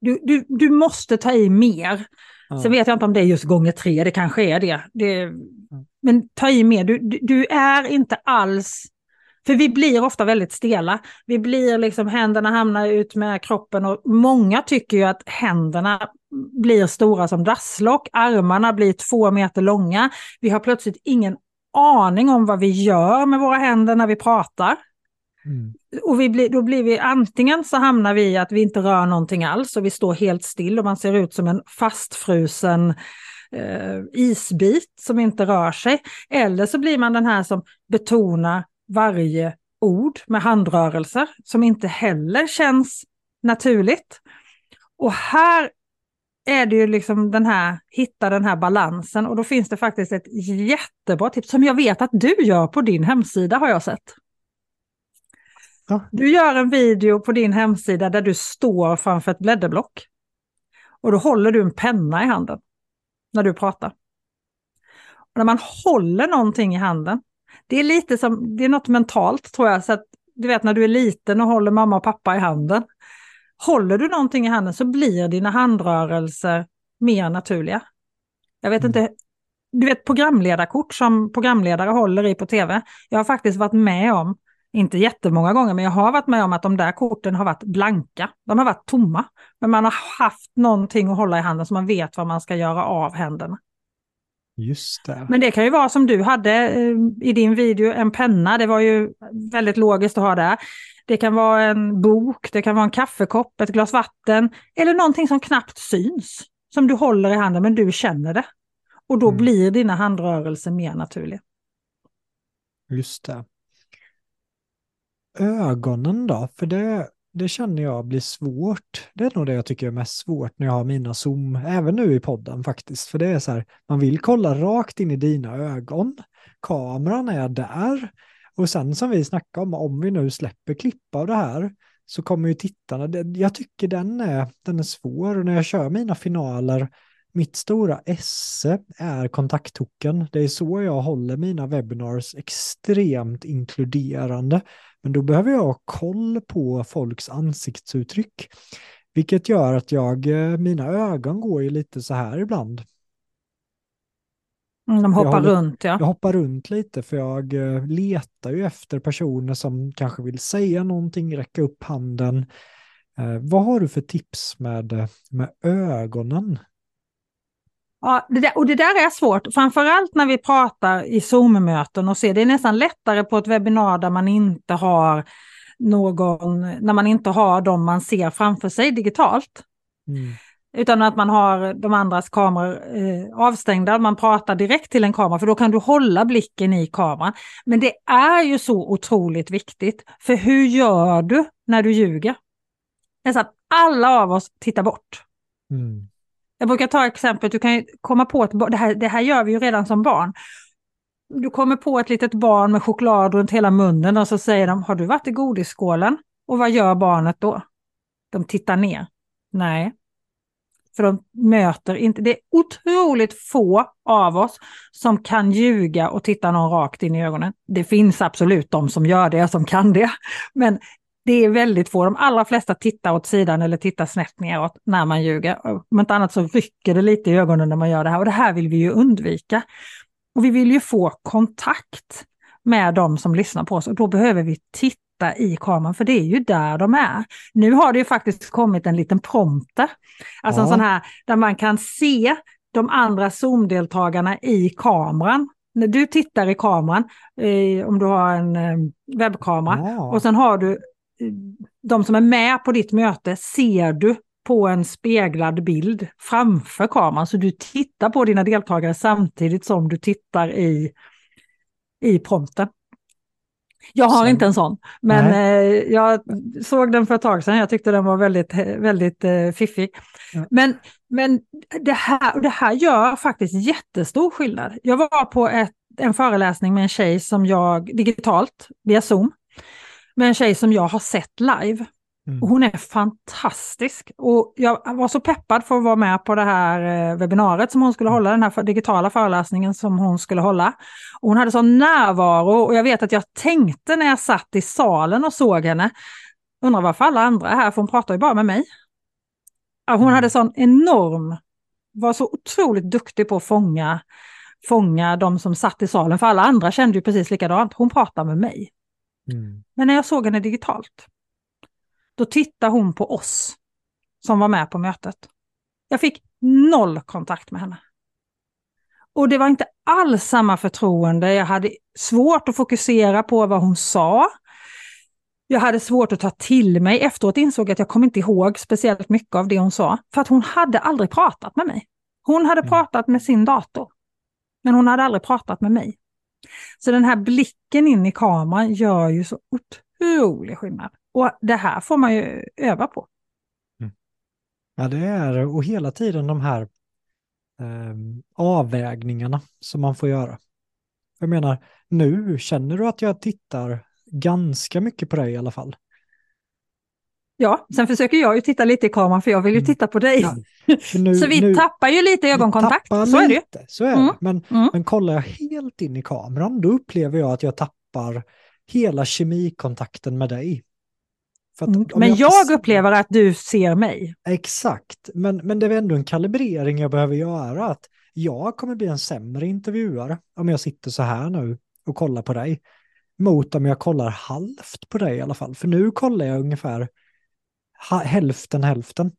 du, du, du måste ta i mer. Ja. Sen vet jag inte om det är just gånger tre, det kanske är det. det men ta i mer, du, du, du är inte alls för vi blir ofta väldigt stela. Vi blir liksom, händerna hamnar ut med kroppen och många tycker ju att händerna blir stora som dasslock, armarna blir två meter långa. Vi har plötsligt ingen aning om vad vi gör med våra händer när vi pratar. Mm. Och vi blir, då blir vi antingen så hamnar vi i att vi inte rör någonting alls och vi står helt still och man ser ut som en fastfrusen eh, isbit som inte rör sig. Eller så blir man den här som betonar varje ord med handrörelser som inte heller känns naturligt. Och här är det ju liksom den här, hitta den här balansen och då finns det faktiskt ett jättebra tips som jag vet att du gör på din hemsida har jag sett. Ja. Du gör en video på din hemsida där du står framför ett blädderblock. Och då håller du en penna i handen när du pratar. Och när man håller någonting i handen det är lite som, det är något mentalt tror jag. Så att, du vet när du är liten och håller mamma och pappa i handen. Håller du någonting i handen så blir dina handrörelser mer naturliga. Jag vet mm. inte, du vet programledarkort som programledare håller i på tv. Jag har faktiskt varit med om, inte jättemånga gånger, men jag har varit med om att de där korten har varit blanka. De har varit tomma. Men man har haft någonting att hålla i handen så man vet vad man ska göra av händerna. Just det. Men det kan ju vara som du hade eh, i din video, en penna. Det var ju väldigt logiskt att ha där. Det kan vara en bok, det kan vara en kaffekopp, ett glas vatten eller någonting som knappt syns. Som du håller i handen men du känner det. Och då mm. blir dina handrörelser mer naturliga. Just det. Ögonen då? För det, det känner jag blir svårt. Det är nog det jag tycker är mest svårt när jag har mina zoom, även nu i podden faktiskt. För det är så här, man vill kolla rakt in i dina ögon. Kameran är där. Och sen som vi snackade om, om vi nu släpper klipp av det här, så kommer ju tittarna, jag tycker den är, den är svår. Och när jag kör mina finaler, mitt stora esse är kontakthooken. Det är så jag håller mina webinars extremt inkluderande. Men då behöver jag ha koll på folks ansiktsuttryck. Vilket gör att jag, eh, mina ögon går ju lite så här ibland. Mm, de hoppar håller, runt ja. Jag hoppar runt lite för jag eh, letar ju efter personer som kanske vill säga någonting, räcka upp handen. Eh, vad har du för tips med, med ögonen? Ja, det där, och det där är svårt, framförallt när vi pratar i Zoom-möten och ser, det är nästan lättare på ett webbinar där man inte har någon, när man inte har dem man ser framför sig digitalt. Mm. Utan att man har de andras kameror eh, avstängda, man pratar direkt till en kamera för då kan du hålla blicken i kameran. Men det är ju så otroligt viktigt, för hur gör du när du ljuger? Nästan alla av oss tittar bort. Mm. Jag brukar ta exempel, du kan komma på ett det här, det här gör vi ju redan som barn. Du kommer på ett litet barn med choklad runt hela munnen och så säger de, har du varit i godisskålen? Och vad gör barnet då? De tittar ner. Nej. För de möter inte, det är otroligt få av oss som kan ljuga och titta någon rakt in i ögonen. Det finns absolut de som gör det, som kan det. Men det är väldigt få. De allra flesta tittar åt sidan eller tittar snett neråt när man ljuger. Om inte annat så rycker det lite i ögonen när man gör det här och det här vill vi ju undvika. Och vi vill ju få kontakt med de som lyssnar på oss och då behöver vi titta i kameran för det är ju där de är. Nu har det ju faktiskt kommit en liten prompter, alltså Ja. en sån här där man kan se de andra Zoom-deltagarna i kameran. När du tittar i kameran, eh, om du har en eh, webbkamera, Ja. och sen har du de som är med på ditt möte ser du på en speglad bild framför kameran. Så du tittar på dina deltagare samtidigt som du tittar i, i prompten. Jag har Sen- inte en sån, men eh, jag såg den för ett tag sedan. Jag tyckte den var väldigt, väldigt eh, fiffig. Ja. Men, men det, här, det här gör faktiskt jättestor skillnad. Jag var på ett, en föreläsning med en tjej som jag, digitalt, via Zoom, med en tjej som jag har sett live. Mm. Hon är fantastisk. Och jag var så peppad för att vara med på det här eh, webbinariet som hon skulle hålla, den här digitala föreläsningen som hon skulle hålla. Och hon hade sån närvaro och jag vet att jag tänkte när jag satt i salen och såg henne, undrar varför alla andra är här, för hon pratar ju bara med mig. Hon Mm. hade sån enorm, var så otroligt duktig på att fånga, fånga de som satt i salen, för alla andra kände ju precis likadant. Hon pratar med mig. Mm. Men när jag såg henne digitalt, då tittade hon på oss som var med på mötet. Jag fick noll kontakt med henne. Och det var inte alls samma förtroende. Jag hade svårt att fokusera på vad hon sa. Jag hade svårt att ta till mig. Efteråt insåg jag att jag kom inte ihåg speciellt mycket av det hon sa. För att hon hade aldrig pratat med mig. Hon hade Mm. pratat med sin dator. Men hon hade aldrig pratat med mig. Så den här blicken in i kameran gör ju så otrolig skillnad. Och det här får man ju öva på. Mm. Ja, det är och hela tiden de här eh, avvägningarna som man får göra. Jag menar, nu känner du att jag tittar ganska mycket på dig i alla fall. Ja, sen försöker jag ju titta lite i kameran för jag vill ju Mm. titta på dig. Ja, nu, så vi nu, tappar ju lite ögonkontakt. Så är det ju. lite, Så är Mm. det. Men, Mm. men kollar jag helt in i kameran, då upplever jag att jag tappar hela kemikontakten med dig. Mm. Men jag ser- upplever att du ser mig. Exakt, men, men det är ändå en kalibrering jag behöver göra. Att jag kommer bli en sämre intervjuare om jag sitter så här nu och kollar på dig. Mot om jag kollar halvt på dig i alla fall. För nu kollar jag ungefär hälften hälften.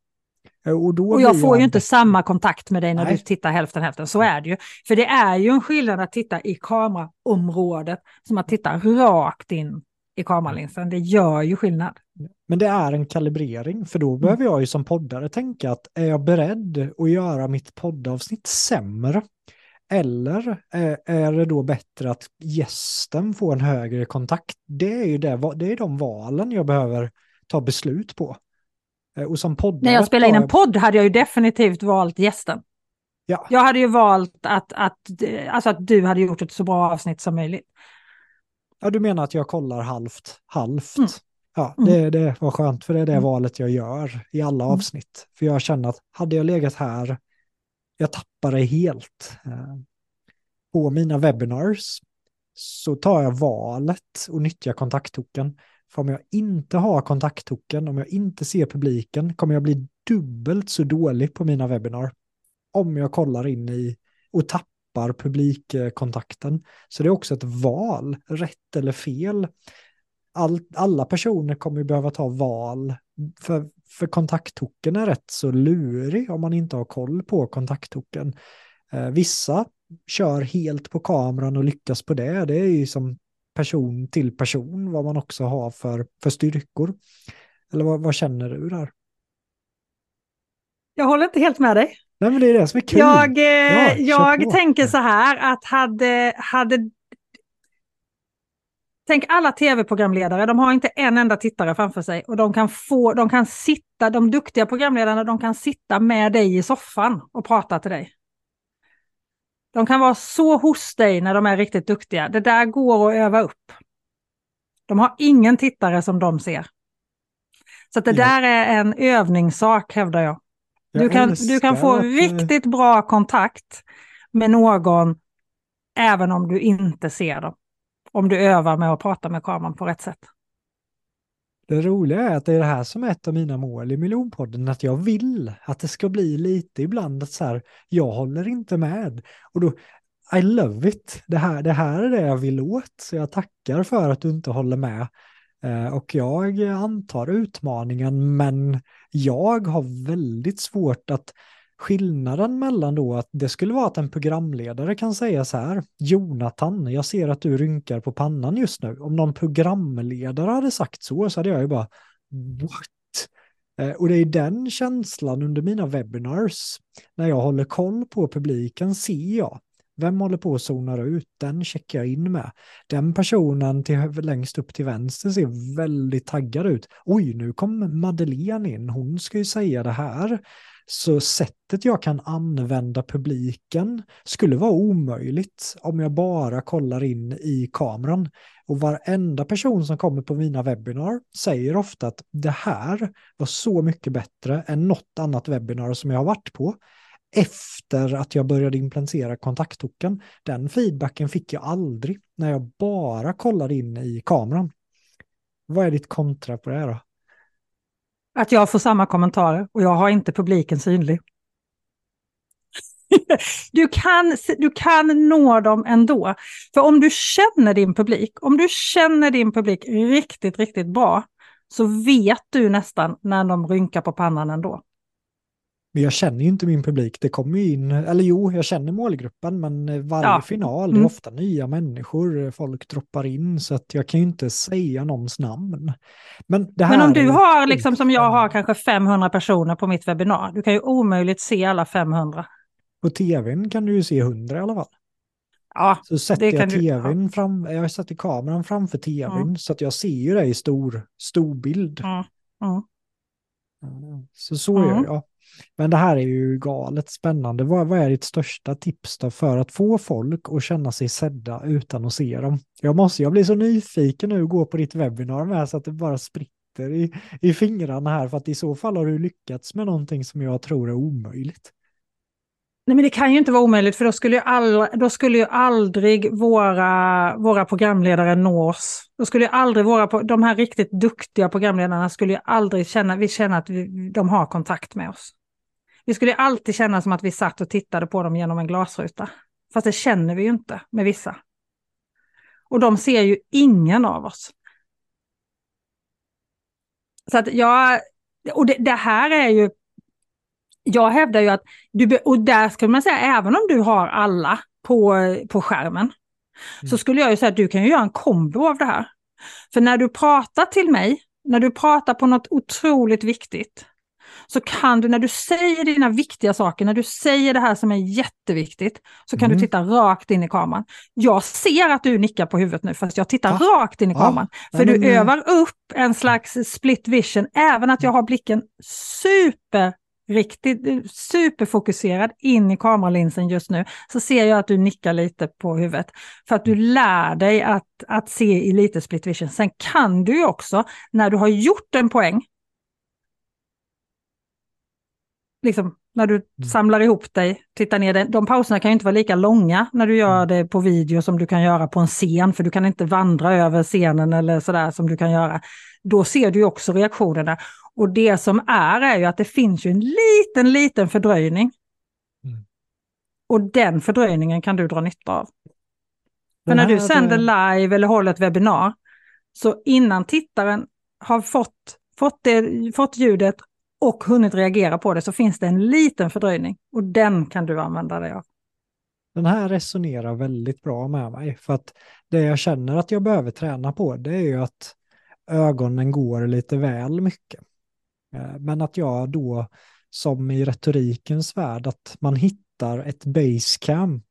Eh, Och, då Och jag får ju inte samma kontakt med dig när Nej. du tittar hälften hälften. Så är det ju. För det är ju en skillnad att titta i kameraområdet som att titta rakt in i kameralinsen. Det gör ju skillnad. Men det är en kalibrering, för Mm. då behöver jag ju som poddare tänka att är jag beredd att göra mitt poddavsnitt sämre? Eller är, är det då bättre att gästen får en högre kontakt? Det är ju det, det är de valen jag behöver ta beslut på. Eh, Och som poddare... När jag spelar in en podd hade jag ju definitivt valt gästen. Ja. Jag hade ju valt att, att, alltså att du hade gjort ett så bra avsnitt som möjligt. Ja, du menar att jag kollar halvt, halvt. Mm. Ja, Mm. det, det var skönt, för det är det Mm. valet jag gör i alla Mm. avsnitt. För jag känner att hade jag legat här, jag tappar det helt. Eh, På mina webinars så tar jag valet och nyttjar kontakttoken. För om jag inte har kontakttoken, om jag inte ser publiken, kommer jag bli dubbelt så dålig på mina webbinar. Om jag kollar in i och tappar publikkontakten. Så det är också ett val, rätt eller fel. All, alla personer kommer ju behöva ta val, för, för kontakttoken är rätt så lurig om man inte har koll på kontakttoken. Eh, vissa kör helt på kameran och lyckas på det. Det är ju som person till person vad man också har för, för styrkor. Eller vad, vad känner du där? Jag håller inte helt med dig. Nej, men det är det som är kul. Jag, eh, ja, jag tänker så här att hade, hade Tänk alla tv-programledare, de har inte en enda tittare framför sig och de kan, få, de kan sitta, de duktiga programledarna, de kan sitta med dig i soffan och prata till dig. De kan vara så hos dig när de är riktigt duktiga. Det där går att öva upp. De har ingen tittare som de ser. Så det där är en övningssak hävdar jag. Du kan, du kan få att... riktigt bra kontakt med någon även om du inte ser dem. Om du övar med att prata med kameran på rätt sätt. Det roliga är att det är det här som är ett av mina mål i miljonpodden, att jag vill att det ska bli lite ibland att så här, jag håller inte med. Och då, I love it, det här, det här är det jag vill åt, så jag tackar för att du inte håller med. Eh, och jag antar utmaningen, men jag har väldigt svårt att skillnaden mellan då att det skulle vara att en programledare kan säga så här, Jonathan, jag ser att du rynkar på pannan just nu. Om någon programledare hade sagt så, så hade jag ju bara, what? Eh, och det är den känslan under mina webinars, när jag håller koll på publiken, ser jag vem håller på att zonar ut? Den checkar jag in med. Den personen till, längst upp till vänster ser väldigt taggad ut. Oj, nu kom Madeleine in. Hon ska ju säga det här. Så sättet jag kan använda publiken skulle vara omöjligt om jag bara kollar in i kameran. Och varenda person som kommer på mina webbinar säger ofta att det här var så mycket bättre än något annat webbinar som jag har varit på efter att jag började implementera kontakttoken. Den feedbacken fick jag aldrig när jag bara kollade in i kameran. Vad är ditt kontra på det här då? Att jag får samma kommentarer och jag har inte publiken synlig. Du kan, du kan nå dem ändå. För om du känner din publik, om du känner din publik riktigt, riktigt bra, så vet du nästan när de rynkar på pannan ändå. Men jag känner ju inte min publik. Det kommer ju in, eller jo, jag känner målgruppen, men varje ja. final, det är mm. ofta nya människor, folk droppar in, så att jag kan ju inte säga någons namn. Men, men om du har, liksom som jag har, kanske 500 personer på mitt webbinar, du kan ju omöjligt se alla 500. På tvn kan du ju se 100 i alla fall. Ja, så sätter jag tvn du, ja. fram, jag sätter kameran framför tvn mm. så att jag ser ju det i stor, stor bild. Mm. Mm. Så så gör mm. jag. Men det här är ju galet spännande. Vad, vad är ditt största tips då för att få folk att känna sig sedda utan att se dem? Jag, måste, jag blir så nyfiken nu att gå på ditt webbinar med så att det bara spritter i, i fingrarna här för att i så fall har du lyckats med någonting som jag tror är omöjligt. Nej, men det kan ju inte vara omöjligt för då skulle ju, all, då skulle ju aldrig våra, våra programledare nås. Då skulle ju aldrig våra, de här riktigt duktiga programledarna skulle ju aldrig känna, vi känner att vi, de har kontakt med oss. Vi skulle alltid känna som att vi satt och tittade på dem genom en glasruta. Fast det känner vi ju inte med vissa. Och de ser ju ingen av oss. Så att jag, och det, det här är ju, jag hävdar ju att, du, och där skulle man säga, även om du har alla på, på skärmen, mm. så skulle jag ju säga att du kan ju göra en kombo av det här. För när du pratar till mig, när du pratar på något otroligt viktigt, så kan du när du säger dina viktiga saker, när du säger det här som är jätteviktigt, så kan mm. du titta rakt in i kameran. Jag ser att du nickar på huvudet nu, fast jag tittar ja. rakt in i kameran. Ja. För du övar upp en slags split vision, även att jag har blicken super riktigt superfokuserad in i kameralinsen just nu, så ser jag att du nickar lite på huvudet. För att du lär dig att, att se i lite split vision. Sen kan du också, när du har gjort en poäng, liksom, när du mm. samlar ihop dig, tittar ner, de pauserna kan ju inte vara lika långa när du gör mm. det på video som du kan göra på en scen, för du kan inte vandra över scenen eller sådär som du kan göra. Då ser du också reaktionerna. Och det som är, är ju att det finns ju en liten, liten fördröjning. Mm. Och den fördröjningen kan du dra nytta av. För när du sänder live eller håller ett webbinar, så innan tittaren har fått, fått, det, fått ljudet och hunnit reagera på det så finns det en liten fördröjning och den kan du använda dig av. Den här resonerar väldigt bra med mig för att det jag känner att jag behöver träna på det är ju att ögonen går lite väl mycket. Eh, men att jag då, som i retorikens värld, att man hittar ett basecamp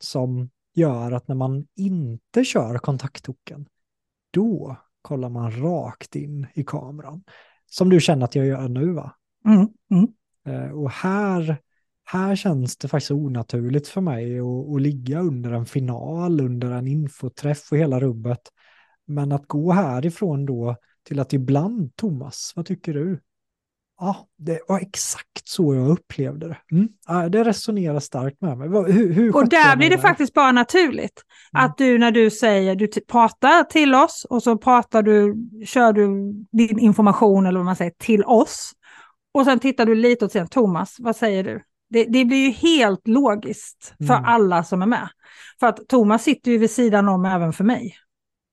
som gör att när man inte kör kontakttoken, då kollar man rakt in i kameran. Som du känner att jag gör nu va? Mm, mm. Eh, och här, här känns det faktiskt onaturligt för mig att, att ligga under en final, under en infoträff och hela rubbet. Men att gå härifrån då till att ibland, Thomas, vad tycker du? Ja, det var exakt så jag upplevde det. Mm. det resonerar starkt med mig. Hur, hur och där blir det där? faktiskt bara naturligt. Mm. Att du när du säger, du pratar till oss och så pratar du, kör du din information eller vad man säger till oss. Och sen tittar du lite och säger Thomas, vad säger du? Det, det, blir ju helt logiskt för mm. alla som är med. För att Thomas sitter ju vid sidan om även för mig.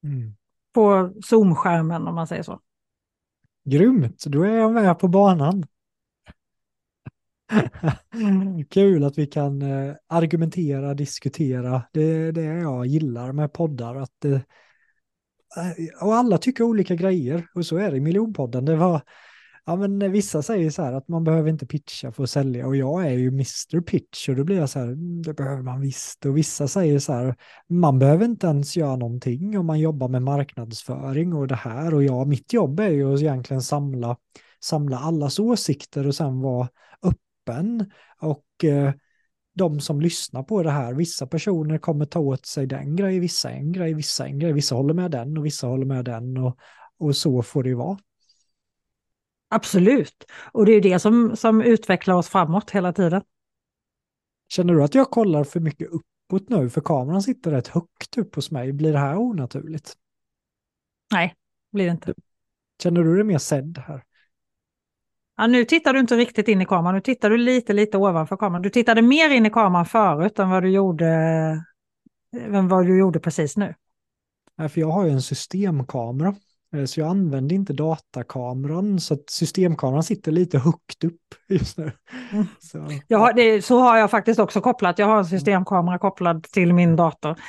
Mm. På Zoom-skärmen om man säger så. Grymt, då är jag med på banan. Kul att vi kan eh, argumentera, diskutera. Det är det jag gillar med poddar. Att, eh, eh, och alla tycker olika grejer. Och så är det i miljonpodden. Det var Ja, men vissa säger så här att man behöver inte pitcha för att sälja och jag är ju Mr Pitch och då blir jag så här, mm, det behöver man visst. Och vissa säger så här, man behöver inte ens göra någonting om man jobbar med marknadsföring och det här och ja, mitt jobb är ju att egentligen samla, samla allas åsikter och sen vara öppen och eh, de som lyssnar på det här, vissa personer kommer ta åt sig den grejen, vissa en grej, vissa en grej, vissa håller med den och vissa håller med den och, och så får det ju vara. Absolut. Och det är det som, som utvecklar oss framåt hela tiden. Känner du att jag kollar för mycket uppåt nu? För kameran sitter rätt högt upp hos mig. Blir det här onaturligt? Nej, blir det inte. Känner du dig mer sedd här? Ja, nu tittar du inte riktigt in i kameran, nu tittar du lite, lite ovanför kameran. Du tittade mer in i kameran förut än vad du gjorde, än vad du gjorde precis nu. Nej, för jag har ju en systemkamera så jag använder inte datakameran så att systemkameran sitter lite högt upp just nu. Mm. Så, ja, det, så har jag faktiskt också kopplat. Jag har en systemkamera kopplad till min dator.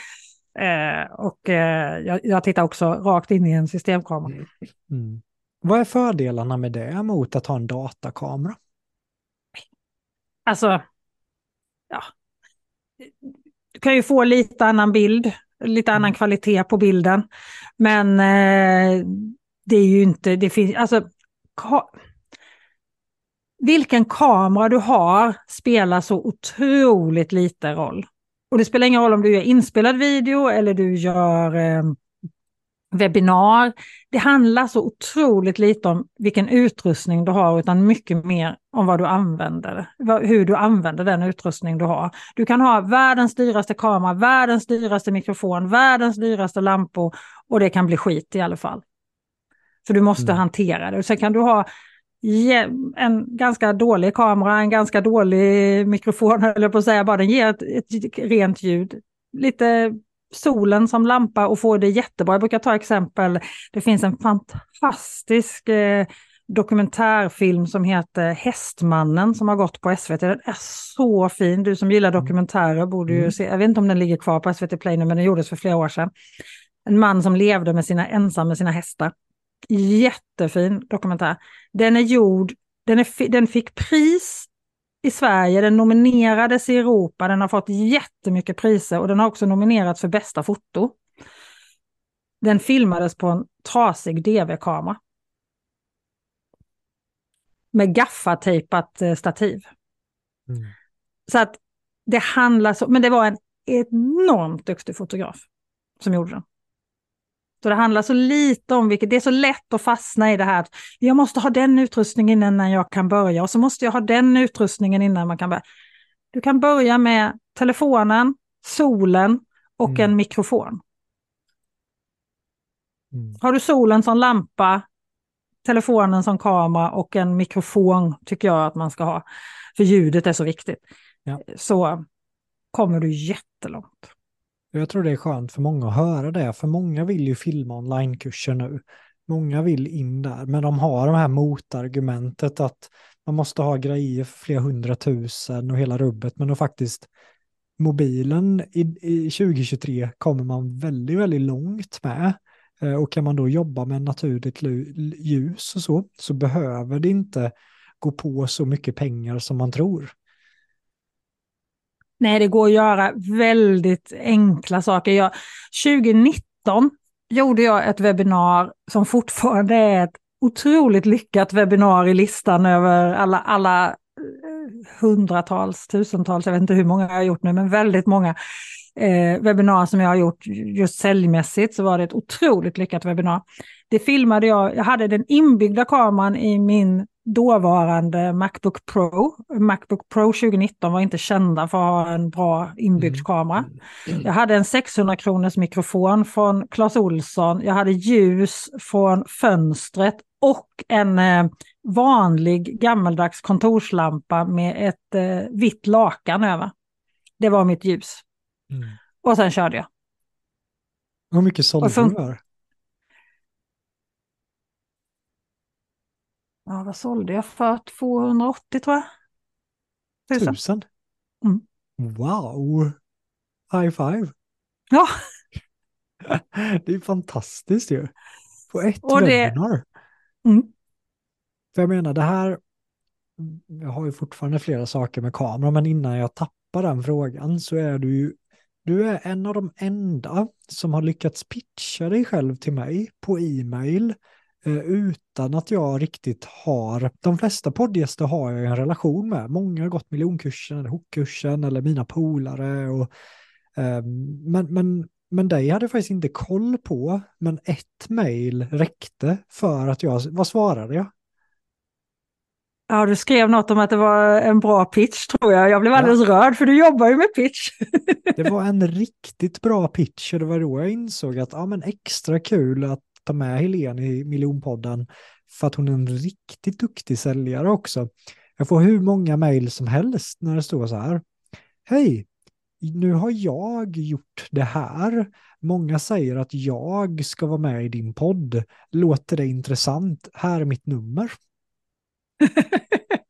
Eh, och eh, jag, jag, tittar också rakt in i en systemkamera. Mm. Vad är fördelarna med det mot att ha en datakamera? Alltså, ja. Du kan ju få lite annan bild lite annan mm. kvalitet på bilden. Men eh, det är ju inte, det finns, alltså ka vilken kamera du har spelar så otroligt lite roll. Och det spelar ingen roll om du gör inspelad video eller du gör eh, webbinar. Det handlar så otroligt lite om vilken utrustning du har utan mycket mer om vad du använder, hur du använder den utrustning du har. Du kan ha världens dyraste kamera, världens dyraste mikrofon, världens dyraste lampor och det kan bli skit i alla fall. För du måste mm. hantera det. Sen kan du ha en ganska dålig kamera, en ganska dålig mikrofon, eller på att säga, bara den ger ett, ett rent ljud. Lite solen som lampa och får det jättebra. Jag brukar ta exempel, det finns en fantastisk eh, dokumentärfilm som heter Hästmannen som har gått på SVT. Den är så fin. Du som gillar mm. dokumentärer borde ju mm. se. Jag vet inte om den ligger kvar på SVT Play nu, men den gjordes för flera år sedan. En man som levde med sina, ensam med sina hästar. Jättefin dokumentär. Den är gjord, den, är, den fick pris i Sverige, den nominerades i Europa, den har fått jättemycket priser och den har också nominerats för bästa foto. Den filmades på en trasig DV-kamera. Med gaffatejpat eh, stativ. Mm. Så att det handlar så, men det var en enormt duktig fotograf som gjorde den. Så det handlar så lite om vilket, det är så lätt att fastna i det här att jag måste ha den utrustningen innan jag kan börja och så måste jag ha den utrustningen innan man kan börja. Du kan börja med telefonen, solen och mm. en mikrofon. Mm. Har du solen som lampa, telefonen som kamera och en mikrofon tycker jag att man ska ha. För ljudet är så viktigt. Ja. Så kommer du jättelångt. Jag tror det är skönt för många att höra det, för många vill ju filma onlinekurser nu. Många vill in där, men de har det här motargumentet att man måste ha grejer för flera hundratusen och hela rubbet, men då faktiskt mobilen i, i 2023 kommer man väldigt, väldigt långt med. Eh, och kan man då jobba med naturligt ljus och så, så behöver det inte gå på så mycket pengar som man tror. Nej, det går att göra väldigt enkla saker. Jag, 2019 gjorde jag ett webbinar som fortfarande är ett otroligt lyckat webbinar i listan över alla, alla eh, hundratals, tusentals, jag vet inte hur många jag har gjort nu, men väldigt många eh, webbinar som jag har gjort just säljmässigt så var det ett otroligt lyckat webbinar. Det filmade jag, jag hade den inbyggda kameran i min dåvarande Macbook Pro. Macbook Pro 2019 var inte kända för att ha en bra inbyggd mm. kamera. Jag hade en 600 kronors mikrofon från Clas Olsson. Jag hade ljus från fönstret och en eh, vanlig gammeldags kontorslampa med ett eh, vitt lakan över. Det var mitt ljus. Mm. Och sen körde jag. Hur mycket sålde du där? Ja, vad sålde jag för? 280 tror jag. Tusen? Tusen? Mm. Wow! High five! Ja. det är fantastiskt ju. På ett Och webbinar. Det... Mm. För jag menar det här, jag har ju fortfarande flera saker med kamera, men innan jag tappar den frågan så är du ju du är en av de enda som har lyckats pitcha dig själv till mig på e-mail utan att jag riktigt har, de flesta poddgäster har jag en relation med. Många har gått miljonkursen eller hookkursen eller mina polare. Och, eh, men, men, men dig hade jag faktiskt inte koll på, men ett mail räckte för att jag, vad svarade jag? Ja, du skrev något om att det var en bra pitch tror jag. Jag blev alldeles ja. rörd för du jobbar ju med pitch. det var en riktigt bra pitch och det var då jag insåg att ja, men extra kul att ta med Helene i miljonpodden för att hon är en riktigt duktig säljare också. Jag får hur många mejl som helst när det står så här. Hej, nu har jag gjort det här. Många säger att jag ska vara med i din podd. Låter det intressant? Här är mitt nummer.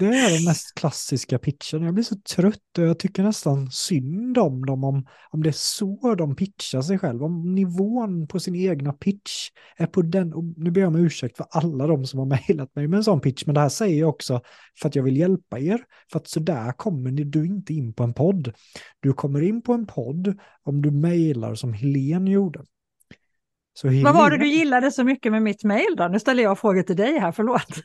Det är den mest klassiska pitchen. Jag blir så trött och jag tycker nästan synd om dem om, om det är så de pitchar sig själva. Om nivån på sin egna pitch är på den, och nu ber jag om ursäkt för alla de som har mejlat mig med en sån pitch, men det här säger jag också för att jag vill hjälpa er. För att så där kommer du inte in på en podd. Du kommer in på en podd om du mejlar som Helene gjorde. Vad var det du gillade så mycket med mitt mejl då? Nu ställer jag frågor till dig här, förlåt.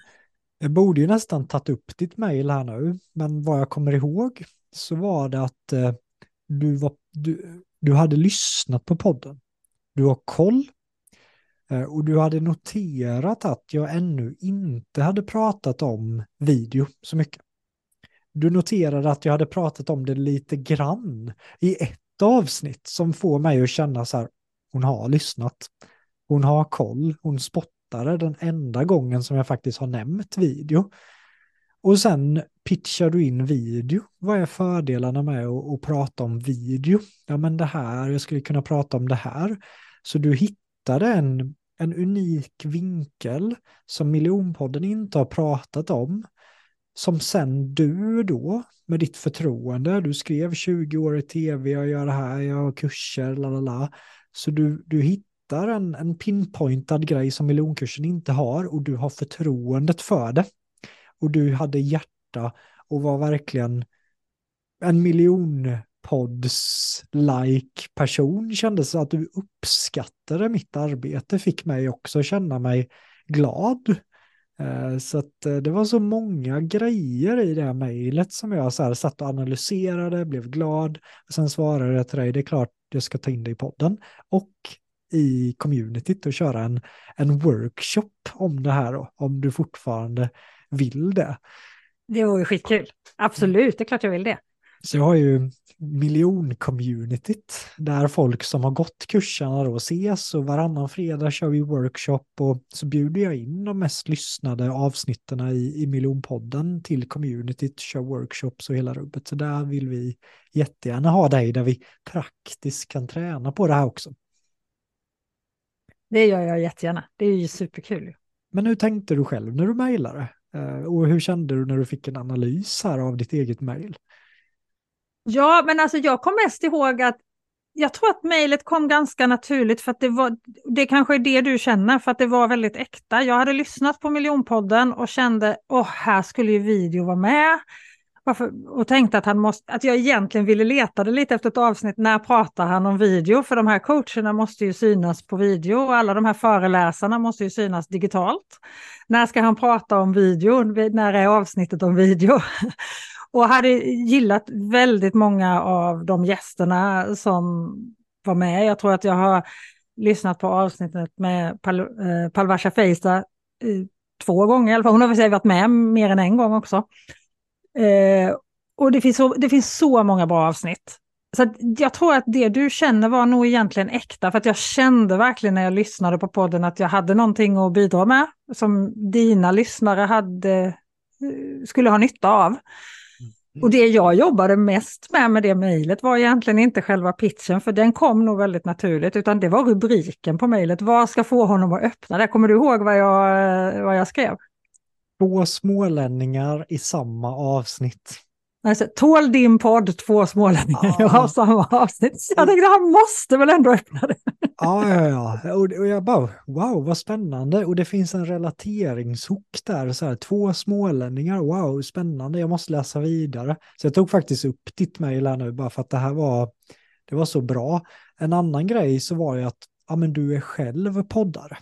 Jag borde ju nästan tagit upp ditt mejl här nu, men vad jag kommer ihåg så var det att eh, du, var, du, du hade lyssnat på podden. Du har koll eh, och du hade noterat att jag ännu inte hade pratat om video så mycket. Du noterade att jag hade pratat om det lite grann i ett avsnitt som får mig att känna så här, hon har lyssnat. Hon har koll, hon spottar tittare den enda gången som jag faktiskt har nämnt video. Och sen pitchar du in video. Vad är fördelarna med att, att prata om video? Ja men det här, jag skulle kunna prata om det här. Så du hittade en, en unik vinkel som miljonpodden inte har pratat om. Som sen du då, med ditt förtroende, du skrev 20 år i tv, jag gör det här, jag har kurser, la la la. Så du, du hittar hittar en, en pinpointad grej som miljonkursen inte har och du har förtroendet för det. Och du hade hjärta och var verkligen en miljonpods-like person kändes att du uppskattade mitt arbete fick mig också känna mig glad. Eh, så att eh, det var så många grejer i det här mejlet som jag så här satt och analyserade, blev glad. Sen svarade jag till dig, det är klart jag ska ta in dig i podden. Och i communityt och köra en, en workshop om det här om du fortfarande vill det. Det vore skitkul. Absolut, det är klart jag vill det. Så jag har ju miljon-communityt där folk som har gått kurserna då ses och varannan fredag kör vi workshop och så bjuder jag in de mest lyssnade avsnitten i, i miljonpodden till communityt, kör workshops och hela rubbet. Så där vill vi jättegärna ha dig där vi praktiskt kan träna på det här också. Det gör jag jättegärna. Det är ju superkul. Men hur tänkte du själv när du mejlade? Eh, och hur kände du när du fick en analys här av ditt eget mejl? Ja, men alltså jag kommer mest ihåg att jag tror att mejlet kom ganska naturligt för att det var, det kanske är det du känner, för att det var väldigt äkta. Jag hade lyssnat på miljonpodden och kände, åh, här skulle ju video vara med. Varför, och tänkte att, han måste, att jag egentligen ville leta lite efter ett avsnitt, när pratar han om video? För de här coacherna måste ju synas på video och alla de här föreläsarna måste ju synas digitalt. När ska han prata om video? När är avsnittet om video? och hade gillat väldigt många av de gästerna som var med. Jag tror att jag har lyssnat på avsnittet med Pal eh, Palvasha Feista eh, två gånger. Hon har väl varit med mer än en gång också. Eh, och det finns, så, det finns så många bra avsnitt. Så jag tror att det du känner var nog egentligen äkta, för att jag kände verkligen när jag lyssnade på podden att jag hade någonting att bidra med, som dina lyssnare hade, eh, skulle ha nytta av. Och det jag jobbade mest med med det mejlet var egentligen inte själva pitchen, för den kom nog väldigt naturligt, utan det var rubriken på mejlet. Vad ska få honom att öppna det? Kommer du ihåg vad jag, vad jag skrev? Två smålänningar i samma avsnitt. Alltså, tål din podd två smålänningar ja. i samma avsnitt? Jag tänkte han måste väl ändå öppna det. Ja, ja, ja. Och, och jag bara, wow, vad spännande. Och det finns en relateringshook där. Så här, två smålänningar, wow, spännande. Jag måste läsa vidare. Så jag tog faktiskt upp ditt mejl här nu bara för att det här var, det var så bra. En annan grej så var ju att, ja men du är själv poddare.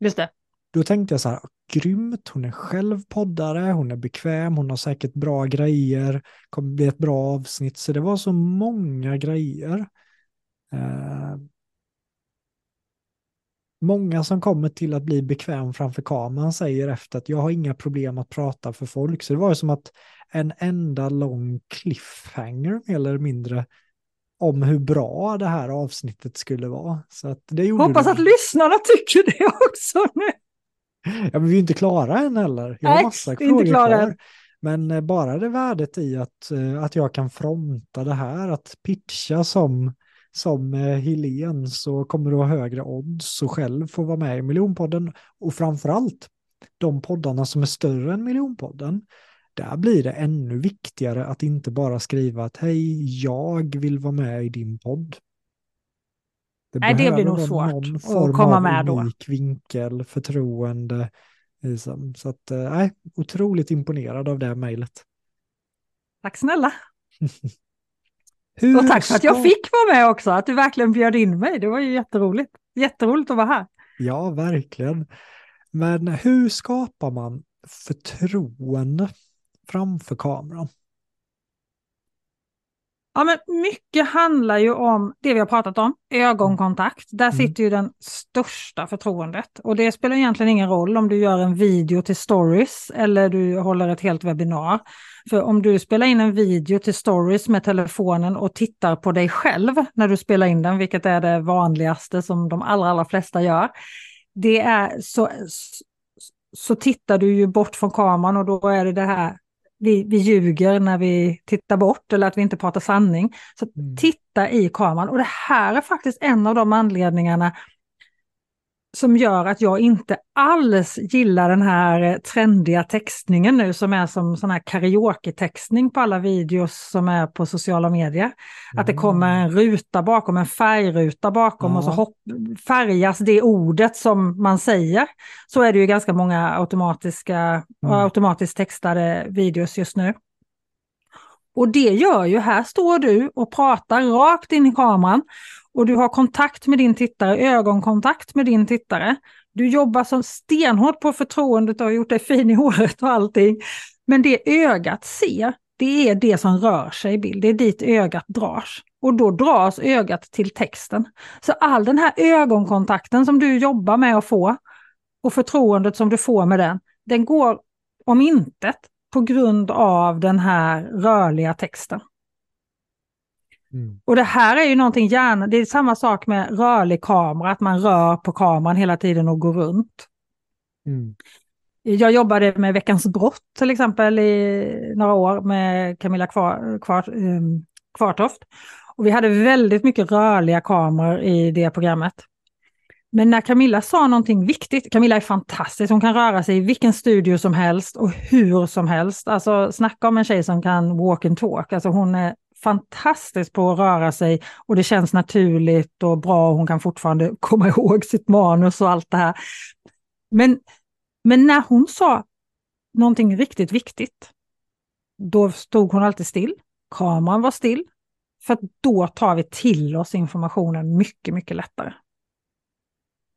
Just det. Då tänkte jag så här, grymt, hon är själv poddare, hon är bekväm, hon har säkert bra grejer, kommer bli ett bra avsnitt. Så det var så många grejer. Eh, många som kommer till att bli bekväm framför kameran säger efter att jag har inga problem att prata för folk. Så det var som att en enda lång cliffhanger mer eller mindre om hur bra det här avsnittet skulle vara. Så att det gjorde Hoppas det. att lyssnarna tycker det också nu. Ja, men vi är inte klara än heller. Jag har Nej, massa frågor kvar. Men eh, bara det värdet i att, eh, att jag kan fronta det här, att pitcha som, som eh, Helen så kommer du ha högre odds och själv få vara med i miljonpodden. Och framförallt de poddarna som är större än miljonpodden. Där blir det ännu viktigare att inte bara skriva att hej, jag vill vara med i din podd. Det Nej, det blir nog svårt att komma med då. vinkel, förtroende. Liksom. Så att, eh, nej, otroligt imponerad av det mejlet. Tack snälla. och tack för att jag fick vara med också, att du verkligen bjöd in mig. Det var ju jätteroligt. Jätteroligt att vara här. Ja, verkligen. Men hur skapar man förtroende framför kameran? Ja, men mycket handlar ju om det vi har pratat om, ögonkontakt. Där mm. sitter ju den största förtroendet. Och det spelar egentligen ingen roll om du gör en video till stories eller du håller ett helt webbinar. För om du spelar in en video till stories med telefonen och tittar på dig själv när du spelar in den, vilket är det vanligaste som de allra, allra flesta gör, det är så, så tittar du ju bort från kameran och då är det det här vi, vi ljuger när vi tittar bort eller att vi inte pratar sanning. Så mm. titta i kameran. Och det här är faktiskt en av de anledningarna som gör att jag inte alls gillar den här eh, trendiga textningen nu som är som sån här karaoke-textning på alla videos som är på sociala medier. Mm. Att det kommer en ruta bakom, en färgruta bakom ja. och så hopp, färgas det ordet som man säger. Så är det ju ganska många automatiska, mm. automatiskt textade videos just nu. Och det gör ju, här står du och pratar rakt in i kameran och du har kontakt med din tittare, ögonkontakt med din tittare. Du jobbar som stenhårt på förtroendet och har gjort dig fin i håret och allting. Men det ögat ser, det är det som rör sig i bild. Det är dit ögat dras. Och då dras ögat till texten. Så all den här ögonkontakten som du jobbar med att få och förtroendet som du får med den, den går om intet på grund av den här rörliga texten. Mm. Och det här är ju någonting gärna, det är samma sak med rörlig kamera, att man rör på kameran hela tiden och går runt. Mm. Jag jobbade med Veckans brott till exempel i några år med Camilla Kvar, Kvar, um, Kvartoft. Och vi hade väldigt mycket rörliga kameror i det programmet. Men när Camilla sa någonting viktigt, Camilla är fantastisk, hon kan röra sig i vilken studio som helst och hur som helst. Alltså snacka om en tjej som kan walk and talk, alltså hon är fantastisk på att röra sig och det känns naturligt och bra. och Hon kan fortfarande komma ihåg sitt manus och allt det här. Men, men när hon sa någonting riktigt viktigt, då stod hon alltid still. Kameran var still. För då tar vi till oss informationen mycket, mycket lättare.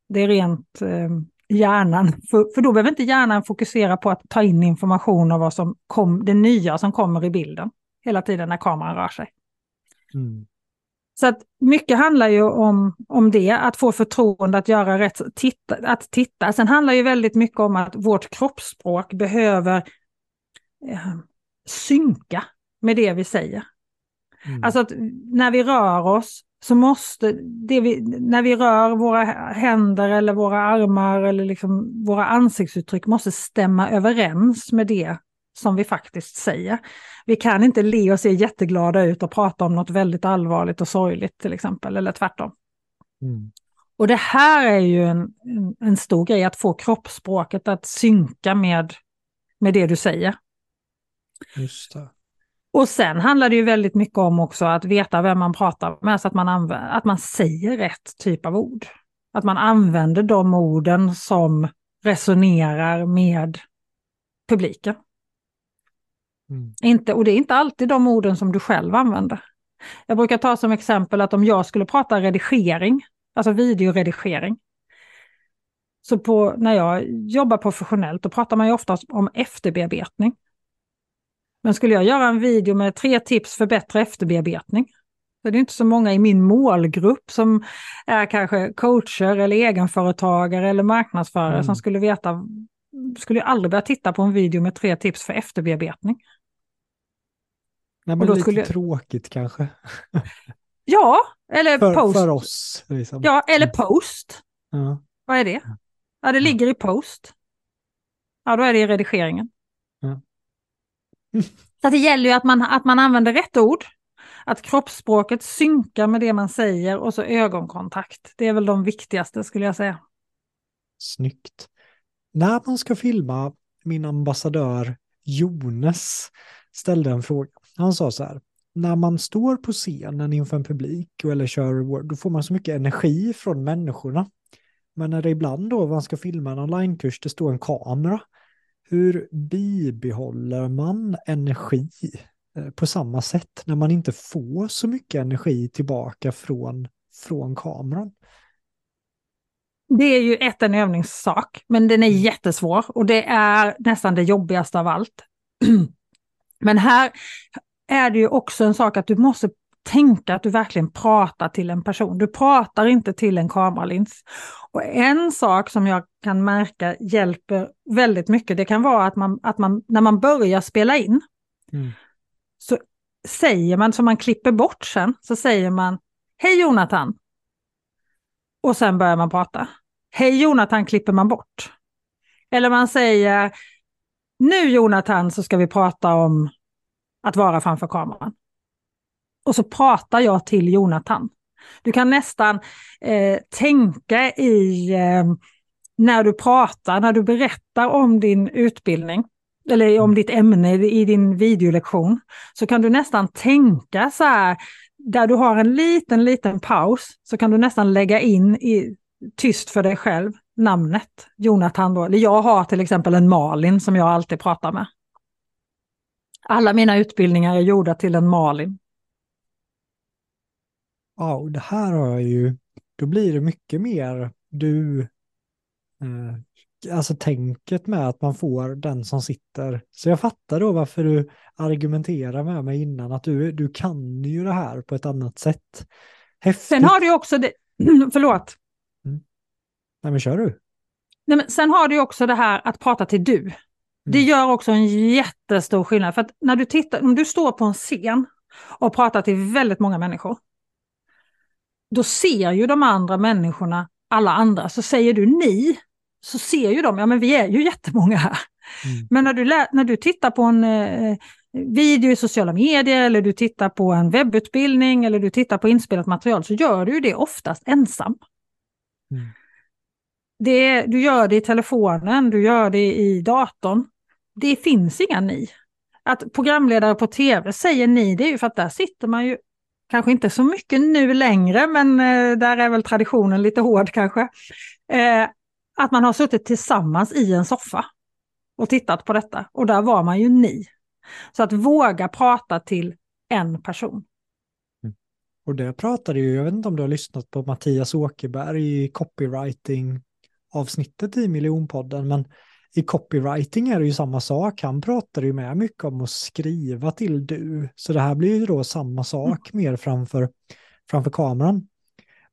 Det är rent eh, hjärnan, för, för då behöver inte hjärnan fokusera på att ta in information av vad som kom, det nya som kommer i bilden hela tiden när kameran rör sig. Mm. Så att mycket handlar ju om, om det, att få förtroende att göra rätt, titta, att titta. Sen handlar ju väldigt mycket om att vårt kroppsspråk behöver eh, synka med det vi säger. Mm. Alltså att när vi rör oss så måste det vi, när vi rör våra händer eller våra armar eller liksom våra ansiktsuttryck måste stämma överens med det som vi faktiskt säger. Vi kan inte le och se jätteglada ut och prata om något väldigt allvarligt och sorgligt till exempel, eller tvärtom. Mm. Och det här är ju en, en, en, stor grej, att få kroppsspråket att synka med, med det du säger. Just det. Och sen handlar det ju väldigt mycket om också att veta vem man pratar med, så att man, att man säger rätt typ av ord. Att man använder de orden som resonerar med publiken. Mm. Inte, och det är inte alltid de orden som du själv använder. Jag brukar ta som exempel att om jag skulle prata redigering, alltså videoredigering, så på, när jag jobbar professionellt då pratar man ju oftast om efterbearbetning. Men skulle jag göra en video med tre tips för bättre efterbearbetning, så det är inte så många i min målgrupp som är kanske coacher eller egenföretagare eller marknadsförare mm. som skulle veta, skulle aldrig börja titta på en video med tre tips för efterbearbetning. Nej, men lite skulle... tråkigt kanske. Ja, eller för, post. För oss. Liksom. Ja, eller post. Ja. Vad är det? Ja, det ligger i post. Ja, då är det i redigeringen. Ja. Så det gäller ju att man, att man använder rätt ord, att kroppsspråket synkar med det man säger och så ögonkontakt. Det är väl de viktigaste skulle jag säga. Snyggt. När man ska filma min ambassadör Jones ställde en fråga. Han sa så här, när man står på scenen inför en publik eller kör då får man så mycket energi från människorna. Men när det ibland då man ska filma en onlinekurs, det står en kamera. Hur bibehåller man energi eh, på samma sätt när man inte får så mycket energi tillbaka från, från kameran? Det är ju ett en övningssak, men den är mm. jättesvår och det är nästan det jobbigaste av allt. Men här är det ju också en sak att du måste tänka att du verkligen pratar till en person. Du pratar inte till en kameralins. Och en sak som jag kan märka hjälper väldigt mycket, det kan vara att man, att man när man börjar spela in, mm. så säger man, som man klipper bort sen, så säger man Hej Jonathan! Och sen börjar man prata. Hej Jonathan klipper man bort. Eller man säger Nu Jonathan så ska vi prata om att vara framför kameran. Och så pratar jag till Jonathan. Du kan nästan eh, tänka i eh, när du pratar, när du berättar om din utbildning eller om ditt ämne i din videolektion, så kan du nästan tänka så här, där du har en liten, liten paus, så kan du nästan lägga in i, tyst för dig själv namnet Jonathan. Då. Eller jag har till exempel en Malin som jag alltid pratar med. Alla mina utbildningar är gjorda till en Malin. Ja, och det här har jag ju, då blir det mycket mer du, eh, alltså tänket med att man får den som sitter. Så jag fattar då varför du argumenterar med mig innan, att du, du kan ju det här på ett annat sätt. Häftigt. Sen har du också det, förlåt. Mm. Nej men kör du. Nej, men sen har du också det här att prata till du. Det mm. gör också en jättestor skillnad. För att när du tittar, om du står på en scen och pratar till väldigt många människor, då ser ju de andra människorna alla andra. Så säger du ni, så ser ju de, ja men vi är ju jättemånga här. Mm. Men när du, när du tittar på en eh, video i sociala medier eller du tittar på en webbutbildning eller du tittar på inspelat material så gör du det oftast ensam. Mm. Det, du gör det i telefonen, du gör det i datorn. Det finns inga ni. Att programledare på tv säger ni, det är ju för att där sitter man ju, kanske inte så mycket nu längre, men eh, där är väl traditionen lite hård kanske. Eh, att man har suttit tillsammans i en soffa och tittat på detta. Och där var man ju ni. Så att våga prata till en person. Mm. Och det pratade ju, jag vet inte om du har lyssnat på Mattias Åkerberg i copywriting avsnittet i miljonpodden, men i copywriting är det ju samma sak. Han pratar ju med mycket om att skriva till du, så det här blir ju då samma sak mm. mer framför, framför kameran.